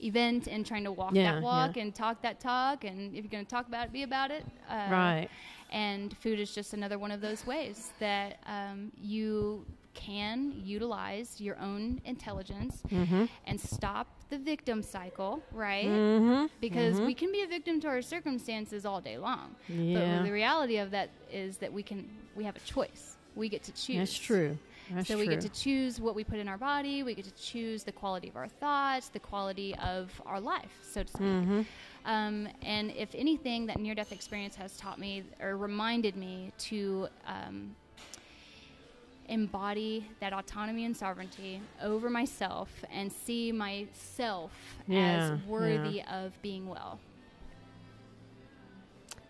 event and trying to walk Yeah, that walk yeah. and talk that talk. And if you're going to talk about it, be about it. Uh, right. And food is just another one of those ways that um, you can utilize your own intelligence Mm-hmm. and stop the victim cycle, right? Mm-hmm. because Mhm. we can be a victim to our circumstances all day long. Yeah. But the reality of that is that we can we have a choice. We get to choose. That's true. That's so true. we get to choose what we put in our body. We get to choose the quality of our thoughts, the quality of our life, so to speak. Mm-hmm. Um, and if anything, that near-death experience has taught me or reminded me to um, embody that autonomy and sovereignty over myself and see myself Yeah, as worthy of being well.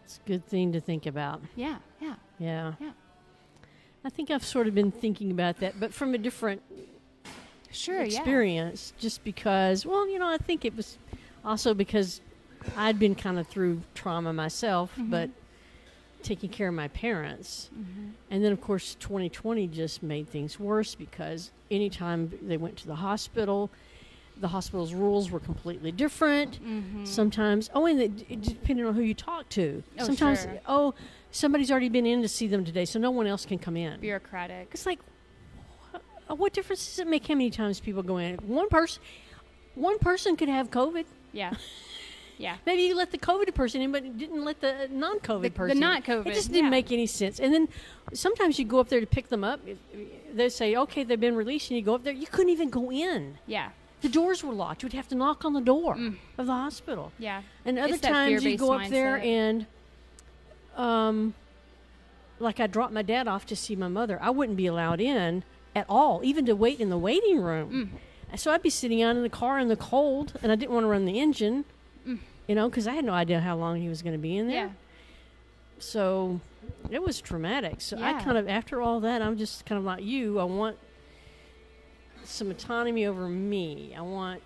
It's a good thing to think about. Yeah, yeah, Yeah. Yeah. I think I've sort of been thinking about that, but from a different sure, experience, just because, well, you know, I think it was also because I'd been kind of through trauma myself, Mhm. but taking care of my parents. Mm-hmm. And then, of course, 2020 just made things worse because anytime they went to the hospital, the hospital's rules were completely different. Mm-hmm. Sometimes, oh, and it, it depending on who you talk to. Oh, Sometimes, sure. oh, somebody's already been in to see them today, so no one else can come in. bureaucratic. It's like, wh- what difference does it make how many times people go in? One person, one person could have COVID. Yeah, yeah. Maybe you let the COVID person in, but didn't let the non-COVID The- the person. in. not-COVID, It just didn't yeah. make any sense. And then sometimes you go up there to pick them up. They say, "Okay, they've been released," and you go up there. You couldn't even go in. Yeah, The doors were locked. You'd have to knock on the door Mm. of the hospital. yeah. And other It's times you go up there and, um, like I dropped my dad off to see my mother. I wouldn't be allowed in at all, even to wait in the waiting room. Mm. So I'd be sitting out in the car in the cold, and I didn't want to run the engine, Mm. you know, because I had no idea how long he was going to be in there. Yeah. So it was traumatic. So I kind of, after all that, I'm just kind of like you. I want some autonomy over me. I want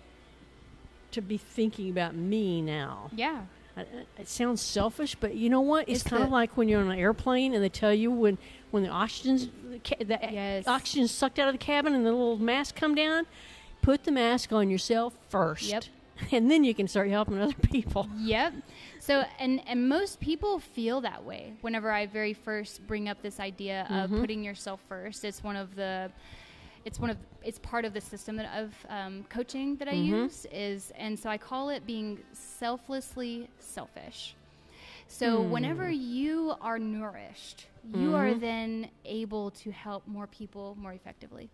to be thinking about me now. Yeah. It sounds selfish, but you know what? It's, It's kind of like when you're on an airplane and they tell you when when the oxygen's the, ca- the Yes. oxygen's sucked out of the cabin and the little mask come down. Put the mask on yourself first, Yep. and then you can start helping other people. Yep. So and and most people feel that way whenever I very first bring up this idea of Mhm. putting yourself first. It's one of the it's one of it's part of the system that of um, coaching that I Mhm. use is and so I call it being selflessly selfish. So Hmm. whenever you are nourished, you are Mhm. then able to help more people more effectively.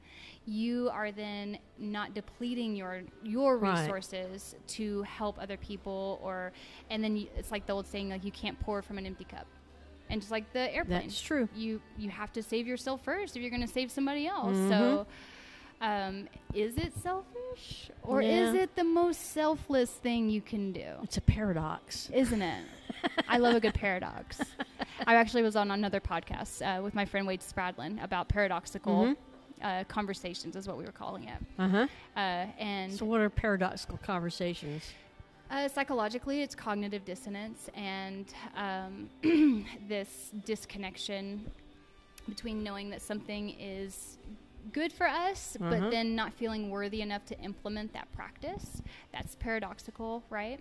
You are then not depleting your your Right. resources to help other people or and then you, it's like the old saying like you can't pour from an empty cup. And just like the airplane. That's true. You you have to save yourself first if you're going to save somebody else. Mhm. So um, is it selfish or is it the most selfless thing you can do? It's a paradox. isn't it? I love a good paradox. I actually was on another podcast uh, with my friend Wade Spradlin about paradoxical Mhm. uh, conversations, is what we were calling it. Uh huh. Uh, and So, what are paradoxical conversations? Uh, psychologically, it's cognitive dissonance and um, this disconnection between knowing that something is good for us, Uh-huh. but then not feeling worthy enough to implement that practice. That's paradoxical, right?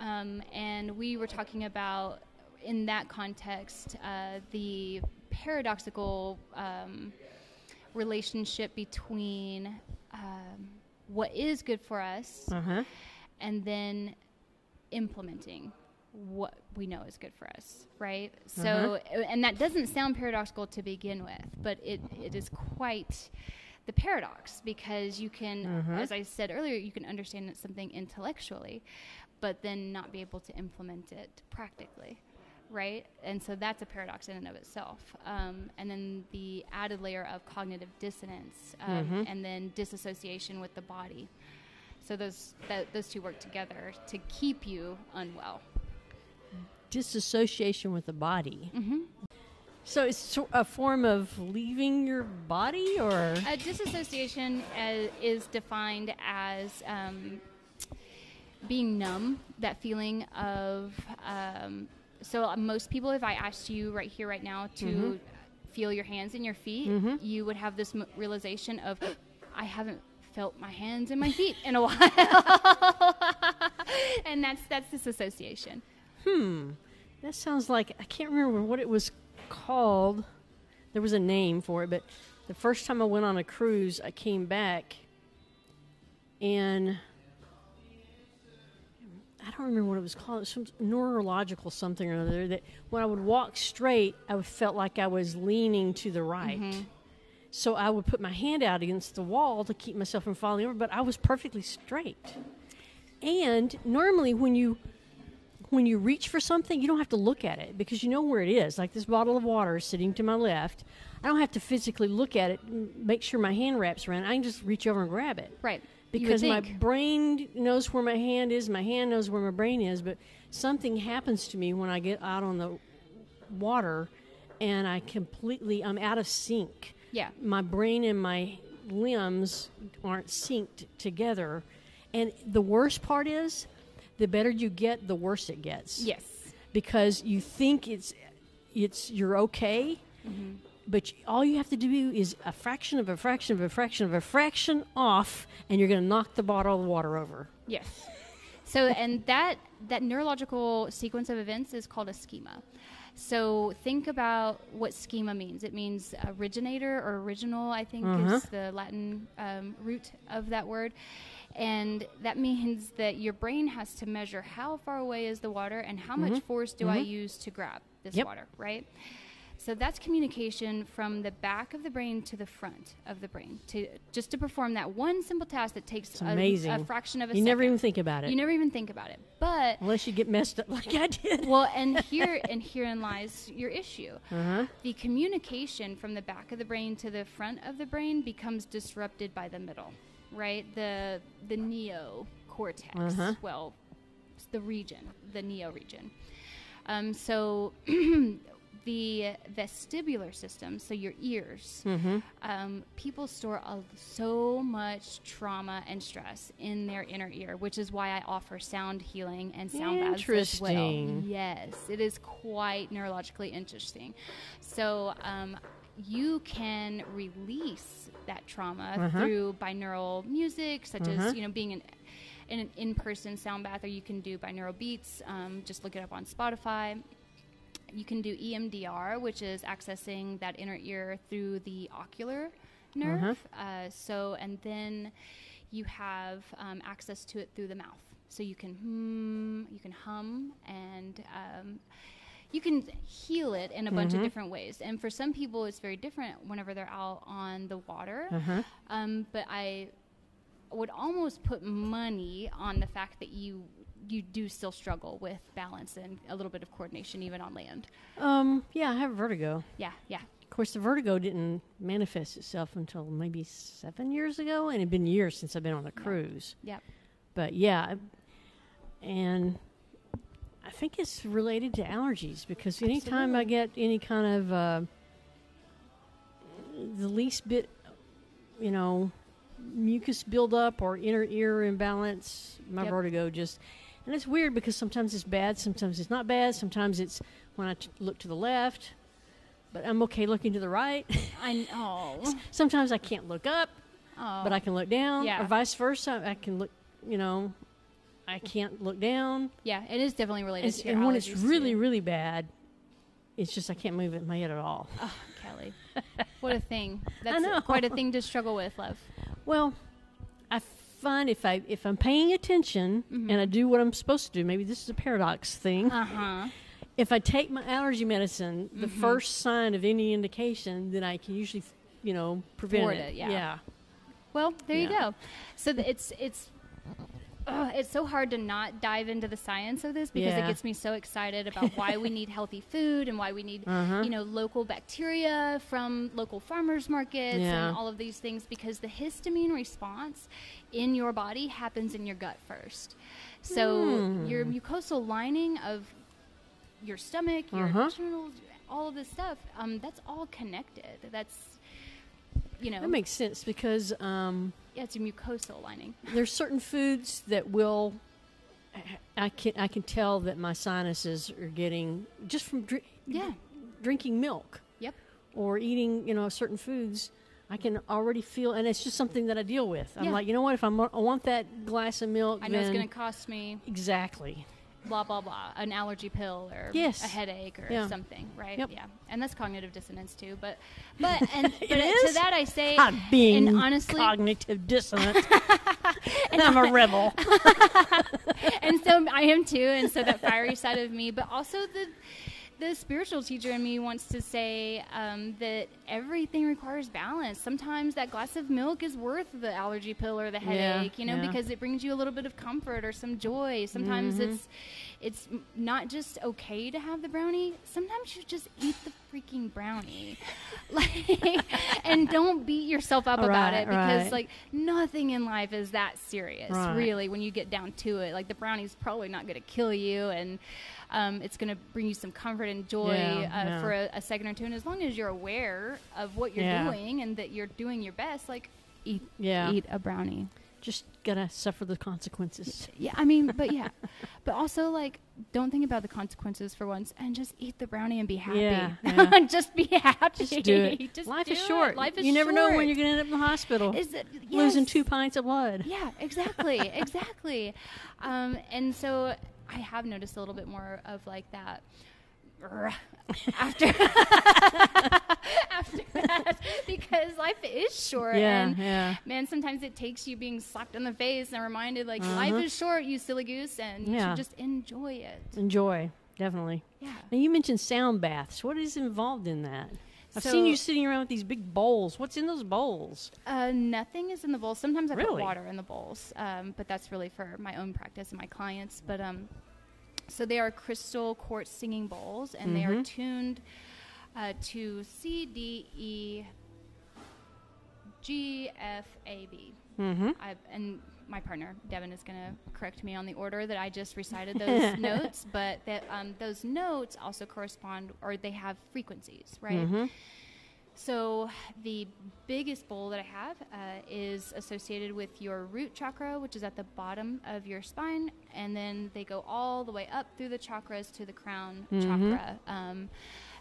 Um, and we were talking about, in that context, uh, the paradoxical um, relationship between um, what is good for us Uh huh. And then implementing what we know is good for us, right? So, and that doesn't sound paradoxical to begin with, but it, it is quite the paradox because you can, Mhm. as I said earlier, you can understand something intellectually, but then not be able to implement it practically. Right, and so that's a paradox in and of itself. Um, and then the added layer of cognitive dissonance, um, Mhm. and then disassociation with the body. So those that, those two work together to keep you unwell. Disassociation with the body. Mm-hmm. So it's a form of leaving your body, or A disassociation uh, is defined as um, being numb, that feeling of. Um, so uh, most people, if I asked you right here, right now, to Mhm. feel your hands and your feet, Mhm. you would have this m- realization of, I haven't felt my hands and my feet in a while, and that's that's this association. hmm, that sounds like I can't remember what it was called. There was a name for it, but the first time I went on a cruise, I came back, and I don't remember what it was called. It was some neurological something or other. That when I would walk straight, I felt like I was leaning to the right. Mm-hmm. So I would put my hand out against the wall to keep myself from falling over, but I was perfectly straight. And normally, when you when you reach for something, you don't have to look at it because you know where it is. Like this bottle of water is sitting to my left. I don't have to physically look at it make sure my hand wraps around. I can just reach over and grab it Right. because my brain knows where my hand is, my hand knows where my brain is, but something happens to me when I get out on the water and I completely I'm out of sync. Yeah. My brain and my limbs aren't synced together. And the worst part is the better you get, the worse it gets Yes. because you think it's it's you're okay, mm-hmm. but all you have to do is a fraction of a fraction of a fraction of a fraction off, and you're going to knock the bottle of water over. Yes. So, and that that neurological sequence of events is called a schema. So, think about what schema means. It means originator or original, I think, Uh-huh. is the Latin um, root of that word. And that means that your brain has to measure how far away is the water and how much force do I use to grab this Yep. water, right? So that's communication from the back of the brain to the front of the brain to just to perform that one simple task that takes a, a fraction of a Amazing. you second. never even think about it You never even think about it. But unless you get messed up like I did. well, and here and herein lies your issue. Uh-huh. The communication from the back of the brain to the front of the brain becomes disrupted by the middle, right? The the neo cortex. Uh-huh. Well, the region, the neo region. Um, so the vestibular system, so your ears, Mm-hmm. um, people store a, so much trauma and stress in their inner ear, which is why I offer sound healing and sound baths as well. Yes, it is quite neurologically interesting. So um, you can release that trauma Uh-huh. through binaural music, such Uh-huh. as you know being in, in an in-person sound bath, or you can do binaural beats. Um, just look it up on Spotify you can do EMDR, which is accessing that inner ear through the ocular nerve. Uh-huh. Uh, so, and then you have um, access to it through the mouth. So you can hum, you can hum, and um, you can heal it in a bunch of Mhm. different ways. And for some people, it's very different whenever they're out on the water. Uh-huh. Um, but I would almost put money on the fact that you you do still struggle with balance and a little bit of coordination even on land. Um, yeah, I have vertigo. Yeah, yeah. Of course, the vertigo didn't manifest itself until maybe seven years ago, and it'd been years since I've been on a cruise. Yep. But yeah, and I think it's related to allergies because anytime I get any kind of uh, the least bit, you know, mucus buildup or inner ear imbalance, my Yep. vertigo just And it's weird because sometimes it's bad, sometimes it's not bad, sometimes it's when I t- look to the left, but I'm okay looking to the right. I know. Oh. sometimes I can't look up, Oh. but I oh. can look down, Yeah. or vice versa. I can look, you know, I can't look down. yeah, it is definitely related It's- to your and when it's really, too. really bad, it's just I can't move it in my head at all. Oh, Kelly, what a thing! That's quite a thing to struggle with, love. Well, I find if I if I'm paying attention and I do what I'm supposed to do, maybe this is a paradox thing. Uh huh. if I take my allergy medicine, the Mm-hmm. first sign of any indication, then I can usually, you know, prevent it. it, yeah. yeah. Well, there you go. So th- it's it's. It's so hard to not dive into the science of this because Yeah. it gets me so excited about why we need healthy food and why we need Uh-huh. you know local bacteria from local farmers markets Yeah. and all of these things because the histamine response in your body happens in your gut first. So Hmm. your mucosal lining of your stomach, your Uh-huh. internals, all of this stuff, um, that's all connected. That's you know, That makes sense because um, yeah, it's a mucosal lining. there's certain foods that will. I can I can tell that my sinuses are getting just from dri- Yeah. drinking milk Yep. or eating you know certain foods. I can already feel, and it's just something that I deal with. I'm Yeah. like, you know what? If I'm, I want that glass of milk, I know it's going to cost me exactly. Blah blah blah, an allergy pill or Yes. a headache or Yeah. something, right? Yep. Yeah, and that's cognitive dissonance too. But but and but to that I say, I'm being and honestly, cognitive dissonant. and I'm a rebel. and so I am too, and so that fiery side of me, but also the the spiritual teacher in me wants to say um, that everything requires balance. Sometimes that glass of milk is worth the allergy pill or the Yeah, headache, you know, yeah. because it brings you a little bit of comfort or some joy. Sometimes Mm-hmm. it's it's not just okay to have the brownie. Sometimes you just eat the freaking brownie, like, and don't beat yourself up about it because right. like nothing in life is that serious, Right. really. When you get down to it, like the brownie's probably not going to kill you, and um, it's going to bring you some comfort and joy Yeah, uh, yeah. for a, a second or two. And as long as you're aware of what you're Yeah. doing and that you're doing your best, like eat Yeah. eat a brownie. Just gotta suffer the consequences. Yeah, I mean, but yeah, but also like don't think about the consequences for once and just eat the brownie and be happy. Yeah, just be happy. Just do it. Just Life do is it. short. Life is you never know when you're gonna end up in the hospital Is it losing two pints of blood. Yeah, exactly, exactly. Um, and so I have noticed a little bit more of like that after after that because life is short Yeah, and yeah. man sometimes it takes you being slapped in the face and reminded like Uh-huh. life is short you silly goose and you should just enjoy it Enjoy, definitely. yeah Now you mentioned sound baths. What is involved in that? I've So- seen you sitting around with these big bowls. What's in those bowls? Uh, nothing is in the bowls. Sometimes I put water in the bowls, um, but that's really for my own practice and my clients. But um, so they are crystal quartz singing bowls, and they are Mhm. tuned uh, to C, D, E, G, F, A, B. Mm-hmm. I, and my partner Devin is going to correct me on the order that I just recited those notes, but that um, those notes also correspond, or they have frequencies, right? Mm-hmm. So the biggest bowl that I have uh, is associated with your root chakra, which is at the bottom of your spine, and then they go all the way up through the chakras to the crown Mhm. chakra um,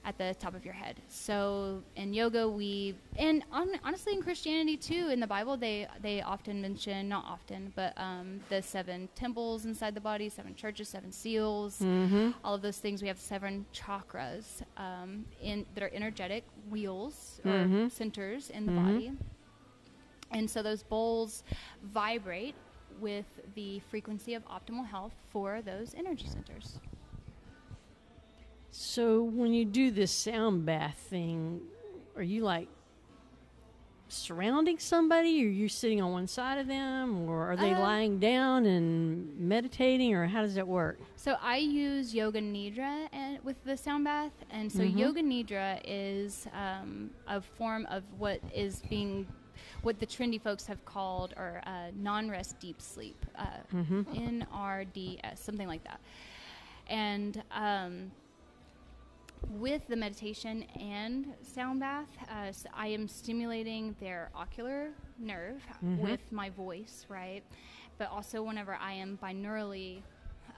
at the top of your head. So in yoga, we and on, honestly in Christianity too, in the Bible, they they often mention not often, but um, the seven temples inside the body, seven churches, seven seals Mm-hmm. all of those things. We have seven chakras um, in that are energetic wheels or Mhm. centers in the Mhm. body, and so those bowls vibrate with the frequency of optimal health for those energy centers. So when you do this sound bath thing, are you like surrounding somebody, or you're sitting on one side of them, or are they Uh, lying down and meditating, or how does that work? So I use Yoga Nidra and, with the sound bath, and so Mhm. Yoga Nidra is um, a form of what is being, what the trendy folks have called or uh, non-rest deep sleep, uh, Mhm. NRDS, something like that, and. Um, with the meditation and sound bath, uh, s I am stimulating their ocular nerve Mhm. with my voice, right? But also, whenever I am binaurally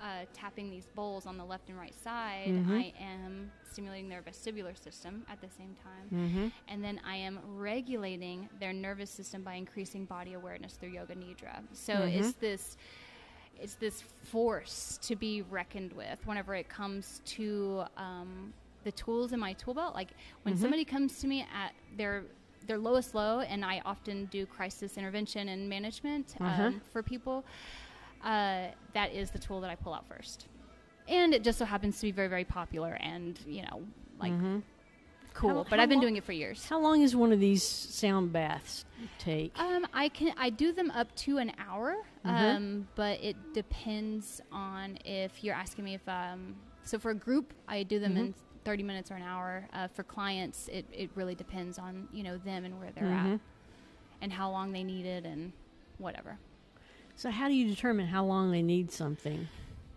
uh, tapping these bowls on the left and right side, Mhm. I am stimulating their vestibular system at the same time. Mm-hmm. And then I am regulating their nervous system by increasing body awareness through yoga nidra. So Mhm. it's this it's this force to be reckoned with whenever it comes to um, the tools in my tool belt. Like when Mhm. somebody comes to me at their their lowest low, and I often do crisis intervention and management Uh-huh. um, for people. Uh, that is the tool that I pull out first, and it just so happens to be very very popular and you know like mm-hmm. cool. How- but how I've been lo- doing it for years. How long is one of these sound baths take? Um, I can I do them up to an hour, Mhm. um, but it depends on if you're asking me if um. So for a group, I do them in 30 minutes or an hour. Uh, for clients, it, it really depends on you know them and where they're Mhm. at, and how long they need it and whatever. So how do you determine how long they need something?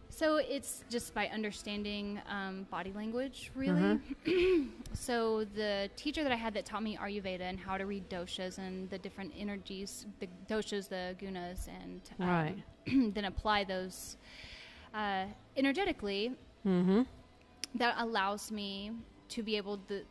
So it's just by understanding um, body language, really. so the teacher that I had that taught me Ayurveda and how to read doshas and the different energies, the doshas, the gunas, and um, Right. then apply those uh, energetically. Mm-hmm. That allows me to be able to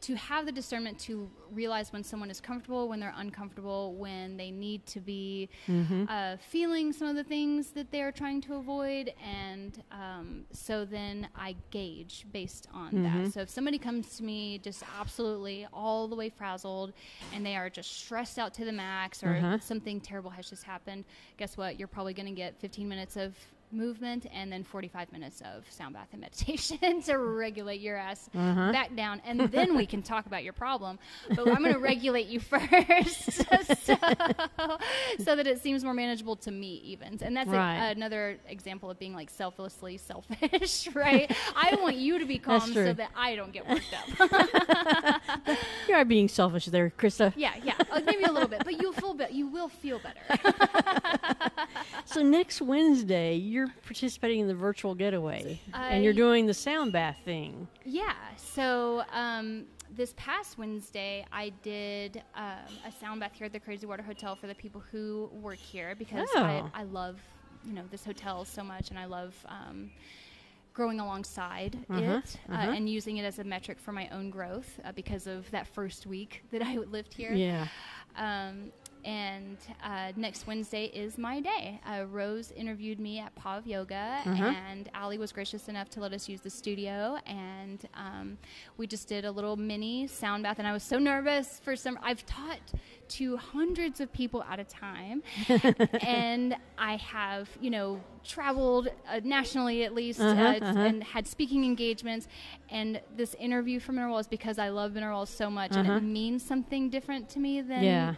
to have the discernment to realize when someone is comfortable, when they're uncomfortable, when they need to be Mm-hmm. uh, feeling some of the things that they're trying to avoid. And um, so then I gauge based on Mhm. that. So if somebody comes to me just absolutely all the way frazzled and they are just stressed out to the max or Uh-huh. something terrible has just happened, guess what? You're probably going to get 15 minutes of movement and then 45 minutes of sound bath and meditation to regulate your ass Uh-huh. back down. And then we can talk about your problem but i'm going to regulate you first. So, so that it seems more manageable to me even. And that's a- another example of being like selflessly selfish right? I want you to be calm so that i don't get worked up. You are being selfish there, Krista. yeah yeah uh, maybe a little bit but you'll feel be- you will feel better So next Wednesday, you're participating in the virtual getaway, and you're doing the sound bath thing. Yeah. So um, this past Wednesday, I did um, a sound bath here at the Crazy Water Hotel for the people who work here because I, Oh. I love you know this hotel so much, and I love. Um, growing alongside Uh-huh, it uh, uh-huh. and using it as a metric for my own growth uh, because of that first week that I lived here. Yeah. Um, and uh, next Wednesday is my day. Uh, Rose interviewed me at Pav Yoga, Uh-huh. and Ali was gracious enough to let us use the studio. And um, we just did a little mini sound bath. And I was so nervous for some. I've taught to hundreds of people at a time, and I have, you know, traveled uh, nationally at least Uh-huh, uh, uh-huh. and had speaking engagements. And this interview for Mineral is because I love Mineral so much, and it means something different to me than Yeah.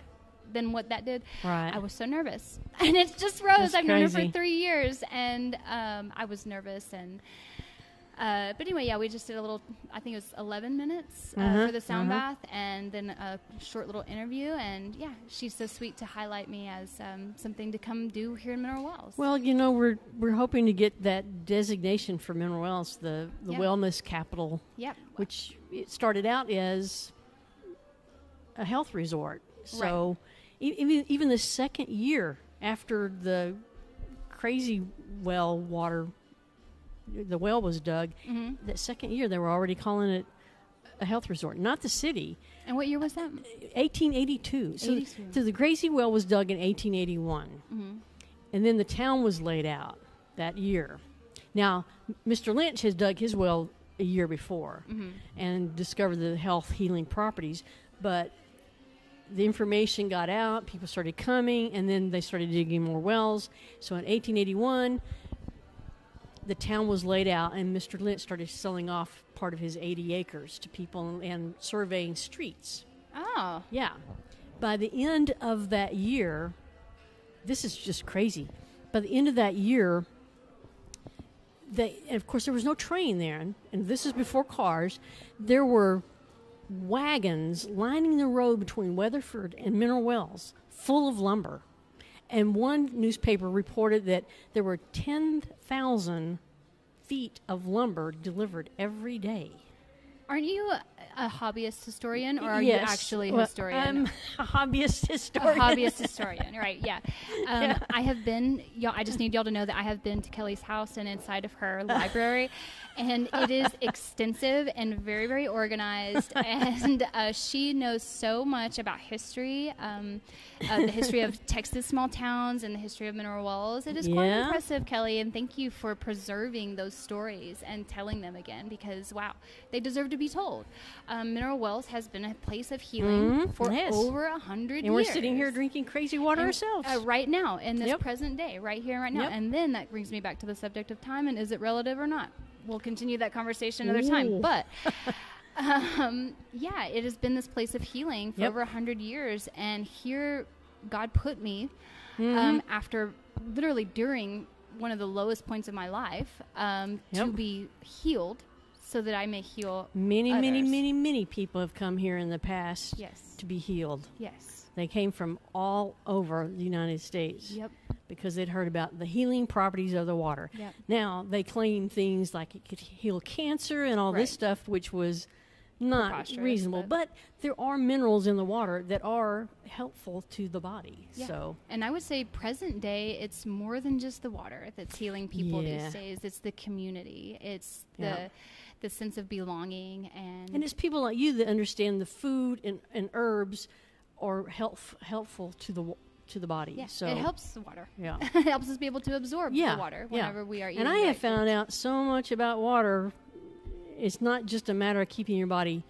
Than what that did. Right. I was so nervous, and it's just Rose. That's I've known her for three years, and um, I was nervous. And uh, but anyway, yeah, we just did a little. I think it was 11 minutes uh, Uh-huh, for the sound uh-huh. bath, and then a short little interview. And yeah, she's so sweet to highlight me as um, something to come do here in Mineral Wells. Well, you know, we're we're hoping to get that designation for Mineral Wells, the the Yeah. wellness capital, yep. which it started out as a health resort. So e- even even the second year after the crazy well water, the well was dug. hmm That second year, they were already calling it a health resort, not the city. And what year was that? 1882. So, 82. so the crazy well was dug in 1881. hmm And then the town was laid out that year. Now, Mr. Lynch has dug his well a year before hmm and discovered the health healing properties, but the information got out, people started coming, and then they started digging more wells. So in 1881, the town was laid out, and Mr. Lynch started selling off part of his 80 acres to people and surveying streets. Oh. Yeah. By the end of that year, this is just crazy. By the end of that year, they, and of course, there was no train there, and, and this is before cars. There were wagons lining the road between Weatherford and Mineral Wells, full of lumber. And one newspaper reported that there were 10,000 feet of lumber delivered every day. Aren't you a, a hobbyist historian, or are yes. you actually a Well, historian? I'm a hobbyist a historian. hobbyist historian, right? Yeah. Um, Yeah. I have been. Y'all, I just need y'all to know that I have been to Kelly's house and inside of her library, and it is extensive and very, very organized. And uh, she knows so much about history, um, uh, the history of Texas small towns, and the history of mineral wells. It is quite Yeah. impressive, Kelly, and thank you for preserving those stories and telling them again because wow, they deserve to be told. Um, mineral wells has been a place of healing Mhm. for Yes. over a hundred years. and we're sitting here drinking crazy water And, ourselves. uh, right now in this Yep. present day, right here, and right now. Yep. And then that brings me back to the subject of time and is it relative or not? We'll continue that conversation another time. But um, yeah, it has been this place of healing for Yep. over a hundred years, and here God put me Mm-hmm. um, after literally during one of the lowest points of my life um, to be healed, so that I may heal. many, many, many, many people have come here in the past Yes. to be healed. Yes. They came from all over the United States Yep. because they'd heard about the healing properties of the water. Yep. Now they claim things like it could heal cancer and all Right. this stuff, which was not reasonable. but- But there are minerals in the water that are helpful to the body. Yeah. So And I would say present day, it's more than just the water that's healing people Yeah. these days. It's the community. It's the Yeah. the sense of belonging and, and it's people like you that understand the food and, and herbs are health, helpful to the to the body. yeah, so it helps the water. Yeah. it helps us be able to absorb yeah, the water yeah. whenever we are eating. And I have found out so much about water. It's not just a matter of keeping your body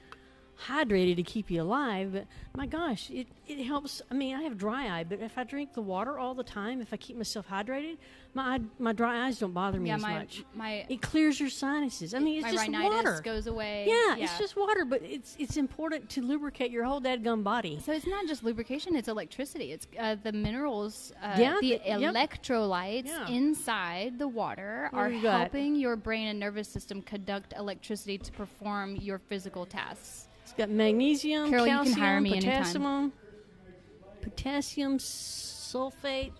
hydrated to keep you alive, but my gosh, it, it helps. I mean, I have dry eye, but if I drink the water all the time, if I keep myself hydrated, my eye- my dry eyes don't bother me yeah, as my much. my It clears your sinuses. I mean, it's my just rhinitis water. goes away. yeah, it's just water, but it's it's important to lubricate your whole dadgum body. So it's not just lubrication; it's electricity. It's uh, the minerals, uh, Yeah, the the- electrolytes Yeah. inside the water What are you helping your brain and nervous system conduct electricity to perform your physical tasks. Got magnesium, Carol, calcium, me anytime. potassium, potassium sulfate.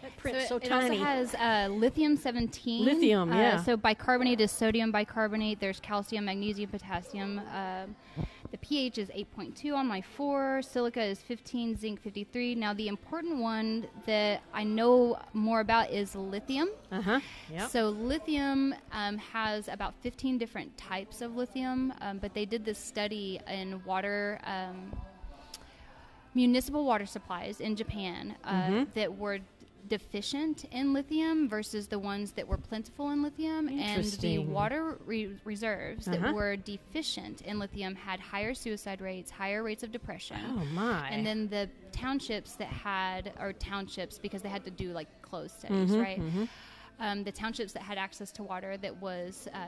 That print's so, it, it tiny. also has uh, lithium 17. Lithium, uh, yeah. So bicarbonate is sodium bicarbonate. There's calcium, magnesium, potassium. Um, the pH is 8.2 on my 4. Silica is 15, zinc 53. Now, the important one that I know more about is lithium. uh huh. Yep. So lithium um, has about 15 different types of lithium, um, but they did this study in water, um, municipal water supplies in Japan uh, Mhm. that were deficient in lithium versus the ones that were plentiful in lithium, and the water re- reserves Uh-huh. that were deficient in lithium had higher suicide rates, higher rates of depression. oh my. And then the townships that had, or townships because they had to do like closed studies, Mhm, right? mhm. Um, the townships that had access to water that was uh,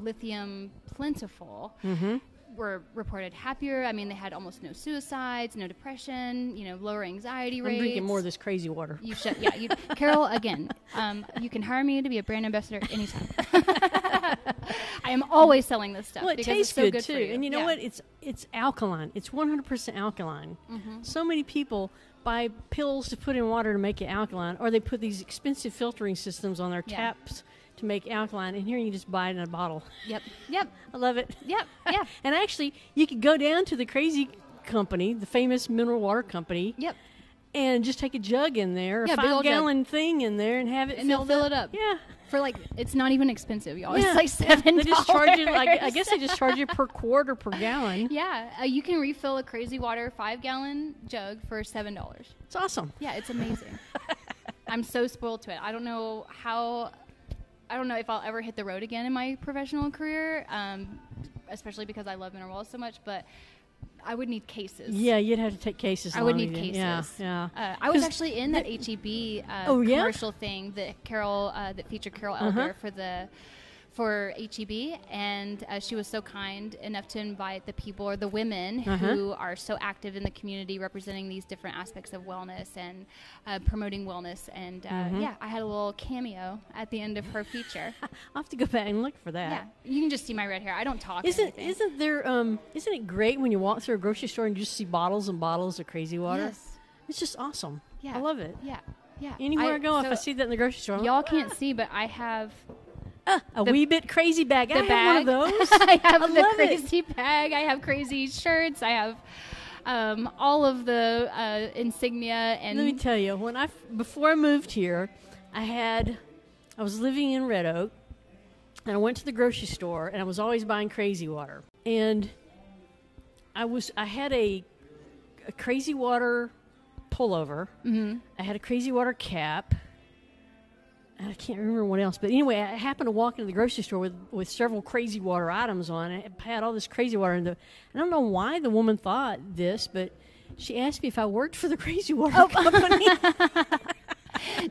lithium plentiful mm-hmm. Were reported happier. I mean, they had almost no suicides, no depression, you know, lower anxiety rates. I'm drinking more of this crazy water. You should, yeah. You, Carol, again, um, you can hire me to be a brand ambassador anytime. I am always selling this stuff Well, it tastes it's so good, good too, and you know Yeah. what? It's it's alkaline. It's 100% alkaline. Mm-hmm. So many people buy pills to put in water to make it alkaline, or they put these expensive filtering systems on their Yeah. taps to make alkaline. And here you just buy it in a bottle. Yep, yep, I love it. yep, yeah, And actually, you could go down to the crazy company, the famous mineral water company, yep. and just take a jug in there, a Yeah, big five old jug. gallon thing in there, and have it And they'll fill up. it up. Yeah. For like, it's not even expensive, y'all. yeah. It's like seven. They just charge you like I guess they just charge you per quart or per gallon. Yeah, uh, you can refill a crazy water five gallon jug for seven dollars. It's awesome. Yeah, it's amazing. I'm so spoiled to it. I don't know how. I don't know if I'll ever hit the road again in my professional career, um, especially because I love mineral so much. But I would need cases. Yeah, you'd have to take cases. I would need you. cases. Yeah, yeah. Uh, I was actually in that HEB uh, Oh, yeah? commercial thing that Carol uh, that featured Carol Uh-huh. Elder for the for HEB, and uh, she was so kind enough to invite the people or the women Uh-huh. who are so active in the community, representing these different aspects of wellness and uh, promoting wellness. And uh, Mhm. yeah, I had a little cameo at the end of her feature. I'll have to go back and look for that. yeah, you can just see my red hair. I don't talk. Isn't isn't there um isn't it great when you walk through a grocery store and you just see bottles and bottles of crazy water? Yes. It's just awesome. Yeah. I love it. Yeah. Yeah. Anywhere I, go, if I see that in the grocery store, y'all like, can't see, but I have Uh, a The- wee bit crazy bag. the I bag. have one of those. I have I the love it. crazy bag. I have crazy shirts. I have um, all of the uh, insignia and Let me tell you, when I f- before I moved here, I had I was living in Red Oak, and I went to the grocery store, and I was always buying crazy water, and I was I had a, a crazy water pullover. Mhm. I had a crazy water cap. I can't remember what else, but anyway, I happened to walk into the grocery store with, with several crazy water items on. I had all this crazy water, and the, I don't know why the woman thought this, but she asked me if I worked for the crazy water Oh. company.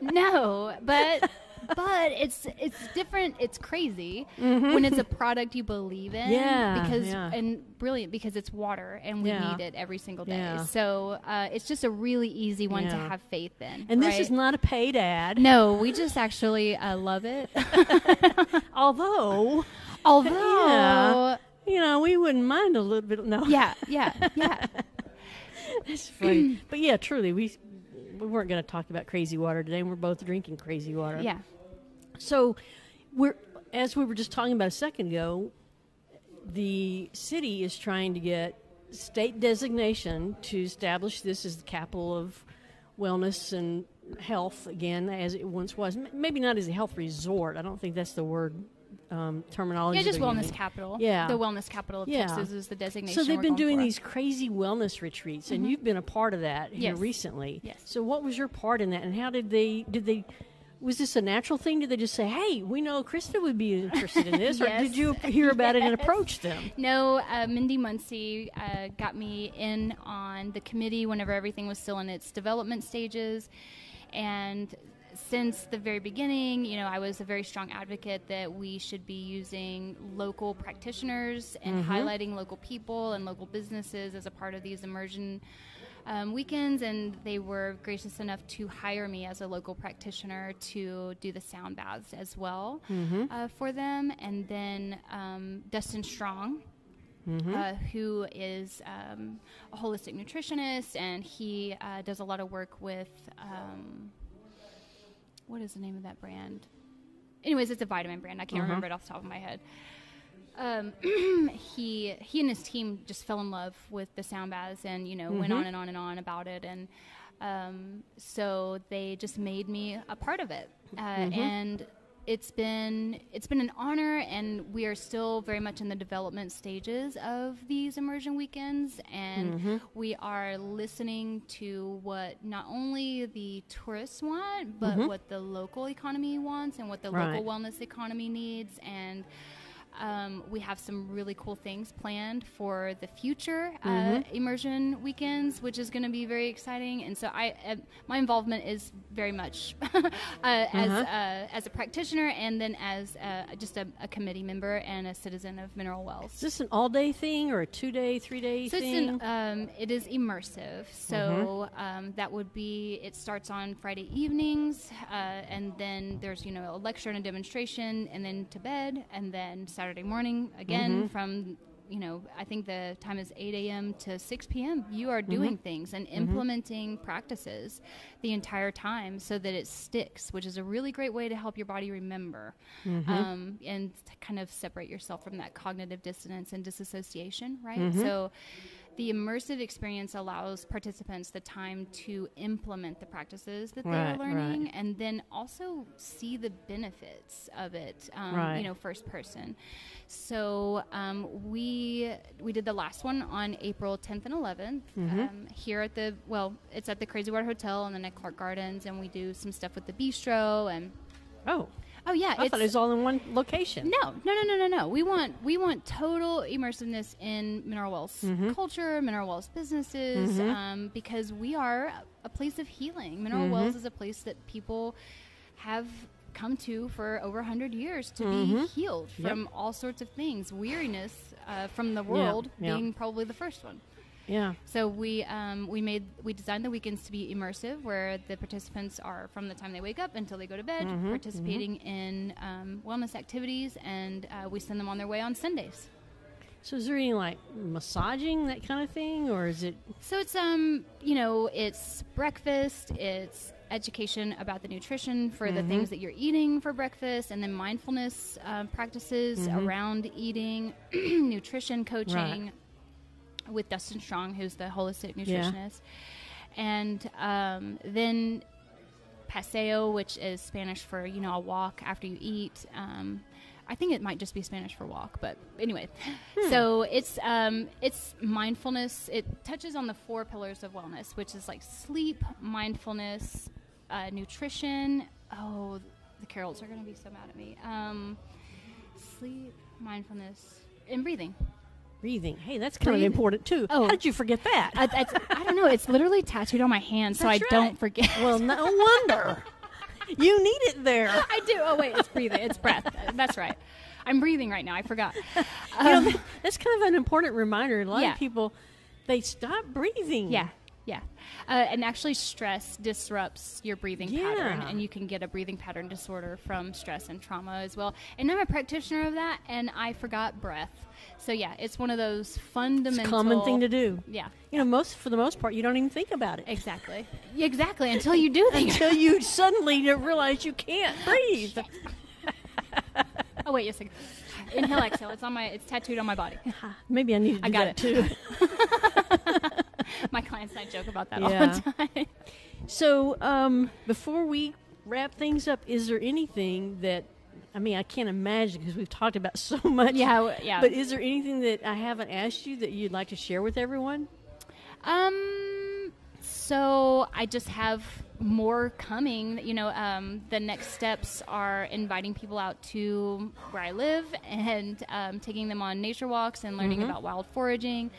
no, but but it's it's different. It's crazy when it's a product you believe in. Mm-hmm. Yeah, because yeah. and brilliant because it's water and we Yeah. need it every single day. Yeah. So uh, it's just a really easy one to have faith in. and this is not a paid ad, No, we just actually uh, love it. although Although, you know we wouldn't mind a little bit. No, yeah, yeah, yeah. that's funny. but yeah, truly, we we weren't going to talk about crazy water today. We're both drinking crazy water. yeah. So, we're as we were just talking about a second ago, the city is trying to get state designation to establish this as the capital of wellness and health again, as it once was. Maybe not as a health resort. I don't think that's the word um, terminology. Yeah, just wellness using. capital. Yeah. The wellness capital of Yeah. Texas is the designation. So they've been doing for. these crazy wellness retreats, and you've been a part of that here recently. Yes. So what was your part in that, and how did they did they? Was this a natural thing? Did they just say, "Hey, we know Krista would be interested in this," or did you hear about it and approach them? No, uh, Mindy Muncie uh, got me in on the committee whenever everything was still in its development stages. And since the very beginning, you know, I was a very strong advocate that we should be using local practitioners and highlighting local people and local businesses as a part of these immersion um, weekends. And they were gracious enough to hire me as a local practitioner to do the sound baths as well uh, for them. And then um, Dustin Strong, uh, who is um, a holistic nutritionist, and he uh, does a lot of work with um, what is the name of that brand? Anyways, it's a vitamin brand. I can't remember it off the top of my head. Um, he he and his team just fell in love with the sound baths, and you know went on and on and on about it, and um, so they just made me a part of it, uh, and it's been it's been an honor, and we are still very much in the development stages of these immersion weekends, and we are listening to what not only the tourists want, but what the local economy wants, and what the Right. local wellness economy needs, and um, we have some really cool things planned for the future uh, Mm-hmm. immersion weekends, which is going to be very exciting. And so, I uh, my involvement is very much uh, as Uh-huh. uh, as a practitioner, and then as uh, just a, a committee member and a citizen of Mineral Wells. Is this an all day thing or a two day, three day So it's thing? an, um, it is immersive. So um, that would be it starts on Friday evenings, uh, and then there's you know a lecture and a demonstration, and then to bed, and then Saturday morning again mm-hmm. from you know I think the time is 8 a.m. to 6 p.m. You are mm-hmm. doing things and mm-hmm. implementing practices the entire time so that it sticks, which is a really great way to help your body remember um, and to kind of separate yourself from that cognitive dissonance and disassociation, right? So the immersive experience allows participants the time to implement the practices that Right, they're learning right. and then also see the benefits of it um, Right. you know first person so um, we we did the last one on april 10th and 11th Mm-hmm. um, here at the well it's at the crazy water hotel and then at clark gardens and we do some stuff with the bistro and oh, oh yeah I thought it was all in one location. no, no, no, no, no, no. We want we want total immersiveness in Mineral Wells Mm-hmm. culture, Mineral Wells businesses, um, because we are a place of healing. Mineral Mm-hmm. Wells is a place that people have come to for over 100 years to Mm-hmm. be healed from all sorts of things. Weariness uh, from the world yeah. being probably the first one. Yeah. So we um, we made we designed the weekends to be immersive, where the participants are from the time they wake up until they go to bed, Mm-hmm, participating in um, wellness activities, and uh, we send them on their way on Sundays. So is there any like massaging that kind of thing, or is it? So it's um you know it's breakfast, it's education about the nutrition for Mm-hmm. the things that you're eating for breakfast, and then mindfulness um, practices Mm-hmm. around eating, nutrition coaching with Dustin Strong, who's the holistic Yeah. nutritionist, and um, then paseo, which is Spanish for you know a walk after you eat. Um, I think it might just be Spanish for walk, but anyway. Hmm. So it's um, it's mindfulness. It touches on the four pillars of wellness, which is like sleep, mindfulness, uh, nutrition. Oh, the Carols are going to be so mad at me. Um, sleep, mindfulness, and breathing. Breathing. Hey, that's kind Breathe. of important too. Oh. How did you forget that? I, I, I don't know. It's literally tattooed on my hand, so I don't forget. well, no wonder. you need it there. I do. Oh wait, it's breathing. It's breath. That's right. I'm breathing right now. I forgot. You Um, know, that's kind of an important reminder. A lot Yeah. of people, they stop breathing. Yeah, yeah. Uh, and actually, stress disrupts your breathing pattern, and you can get a breathing pattern disorder from stress and trauma as well. And I'm a practitioner of that, and I forgot breath. So yeah, it's one of those It's a fundamental common thing to do. Yeah, You know, most for the most part, you don't even think about it exactly, exactly. Until you do think. until you suddenly realize you can't breathe. oh wait, yes. Inhale, exhale. It's on my. It's tattooed on my body. Maybe I need to I got it. too. My clients and I joke about that Yeah. all the time. So, um, before we wrap things up, is there anything that I mean, I can't imagine because we've talked about so much. Yeah, yeah. But is there anything that I haven't asked you that you'd like to share with everyone? Um, so I just have more coming. You know, um, the next steps are inviting people out to where I live and um, taking them on nature walks and learning about wild foraging.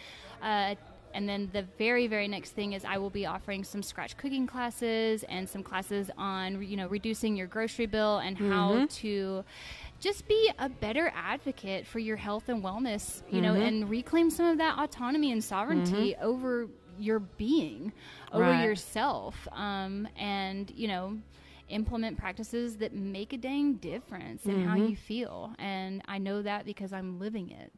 Uh, and then the very, very next thing is I will be offering some scratch cooking classes and some classes on, you know, reducing your grocery bill and how mm-hmm. to just be a better advocate for your health and wellness, you know, mm-hmm. and reclaim some of that autonomy and sovereignty mm-hmm. over your being, over Right. yourself, um, and you know, implement practices that make a dang difference in how you feel. And I know that because I'm living it.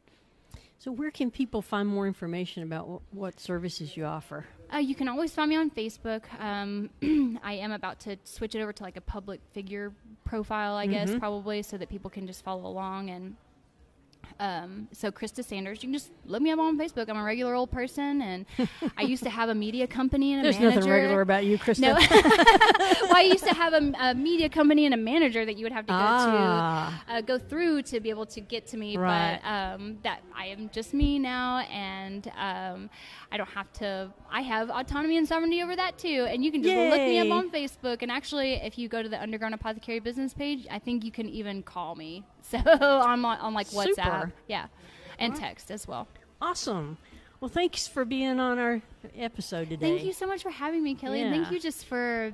So, where can people find more information about what, what services you offer? Uh, you can always find me on Facebook. Um, I am about to switch it over to like a public figure profile, I guess, probably, so that people can just follow along. And um, so, Krista Sanders, you can just look me up on Facebook. I'm a regular old person, and I used to have a media company and a There's manager. nothing regular about you, Krista. No, well, I used to have a, a media company and a manager that you would have to go Ah. to uh, go through to be able to get to me. Right. But um, that I am just me now, and um, I don't have to. I have autonomy and sovereignty over that too. And you can just look me up on Facebook. And actually, if you go to the Underground Apothecary business page, I think you can even call me. So I'm on like WhatsApp, Yeah, and text as well. Awesome. Well, thanks for being on our episode today. Thank you so much for having me, Kelly. And thank you just for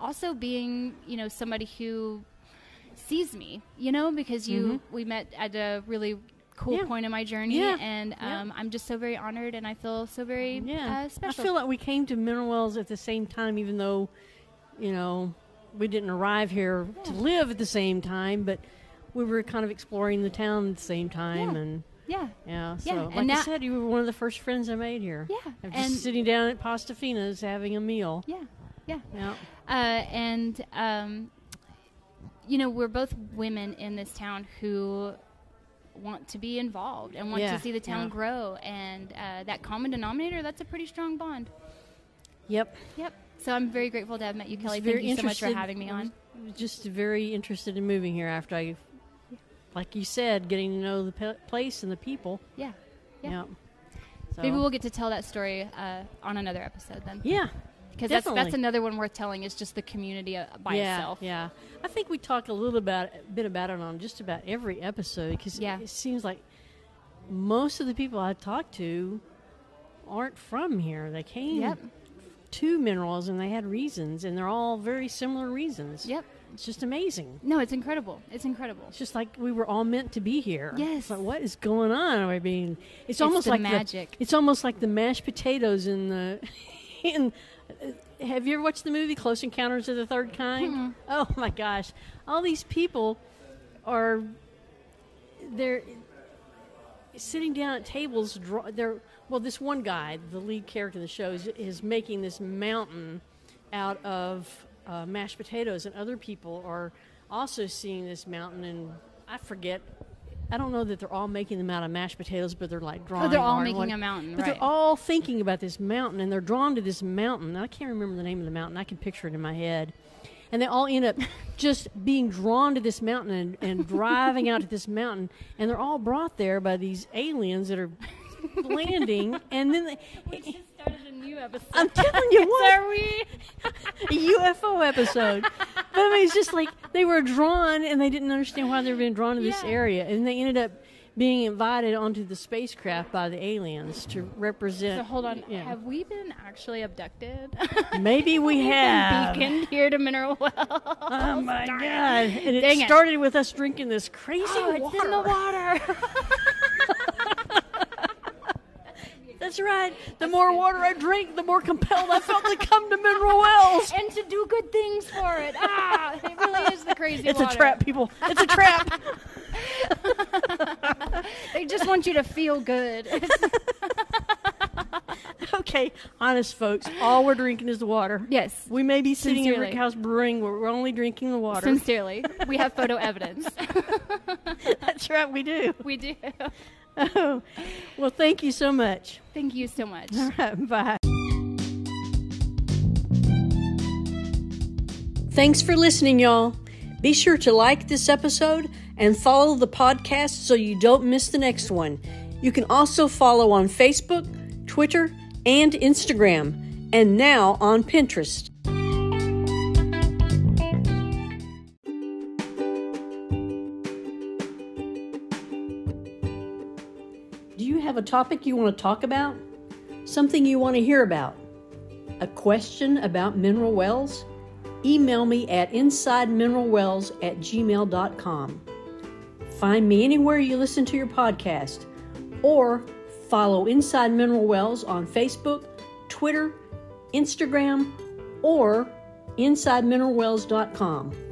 also being, you know, somebody who sees me, you know, because you we met at a really cool Mm-hmm. Yeah. point in my journey Yeah. and Yeah. um, I'm just so very honored and I feel so very Yeah, uh, special. I feel like we came to Mineral Wells at the same time, even though, you know, we didn't arrive here to live at the same time, but we were kind of exploring the town at the same time, Yeah. and yeah. yeah. So, Yeah, like and I said, you were one of the first friends I made here. Yeah, I'm and- just sitting down at Pastafina's having a meal. Yeah. Yeah. Yeah, Uh, and um, you know, we're both women in this town who want to be involved and want Yeah, to see the town yeah. grow and uh, that common denominator that's a pretty strong bond. yep. Yep. So I'm very grateful to have met you, Kelly. Thank you so much for having me on. I was Just very interested in moving here after I, like you said, getting to know the pe- place and the people. Yeah. Yeah. Yeah. So, Maybe we'll get to tell that story uh, on another episode then. Yeah. Because that's, that's another one worth telling It's just the community uh, by yeah, itself. Yeah, I think we talk a little about bit about it on just about every episode because Yeah. it seems like most of the people I talk to aren't from here. They came Yep. to minerals and they had reasons, and they're all very similar reasons. Yep. It's just amazing. No, it's incredible. It's incredible. It's just like we were all meant to be here. Yes. Like, what is going on? I mean, it's, It's almost like magic. The, it's almost like the mashed potatoes in the. In, uh, have you ever watched the movie Close Encounters of the Third Kind? Oh my gosh! All these people are they're sitting down at tables. Draw, they're well, this one guy, the lead character of the show, is, is making this mountain out of uh, mashed potatoes, and other people are also seeing this mountain. And I forget. I don't know that they're all making them out of mashed potatoes, but they're like drawing. Oh, they're all making one- a mountain, But right. they're all thinking about this mountain, and they're drawn to this mountain. I can't remember the name of the mountain. I can picture it in my head. And they all end up just being drawn to this mountain and, and driving out to this mountain, and they're all brought there by these aliens that are landing, and then they, new episode. I'm telling you what, Are we? a UFO episode. But I mean, it's just like they were drawn and they didn't understand why they were being drawn to this area, and they ended up being invited onto the spacecraft by the aliens to represent. So hold on. Yeah. Have we been actually abducted? Maybe we We've been beaconed here to Mineral Well. Oh my god! And it Dang it. started with us drinking this crazy Oh, it's in the water. That's right. The more water I drink, the more compelled I felt to come to Mineral Wells. and to do good things for it. Ah, it really is the crazy It's water. a trap, people. It's a trap. They just want you to feel good. okay, honest folks, all we're drinking is the water. yes. We may be sitting in Sincerely. Rick House Brewing, where we're only drinking the water. Sincerely, we have photo evidence. That's right, we do. we do. Oh, well, thank you so much. Thank you so much. All right, bye. Thanks for listening, y'all. Be sure to like this episode and follow the podcast so you don't miss the next one. You can also follow on Facebook, Twitter, and Instagram, and now on Pinterest. Have a topic you want to talk about? Something you want to hear about? A question about mineral wells? Email me at insidemineralwells at gmail.com. Find me anywhere you listen to your podcast or follow Inside Mineral Wells on Facebook, Twitter, Instagram, or InsideMineralWells.com.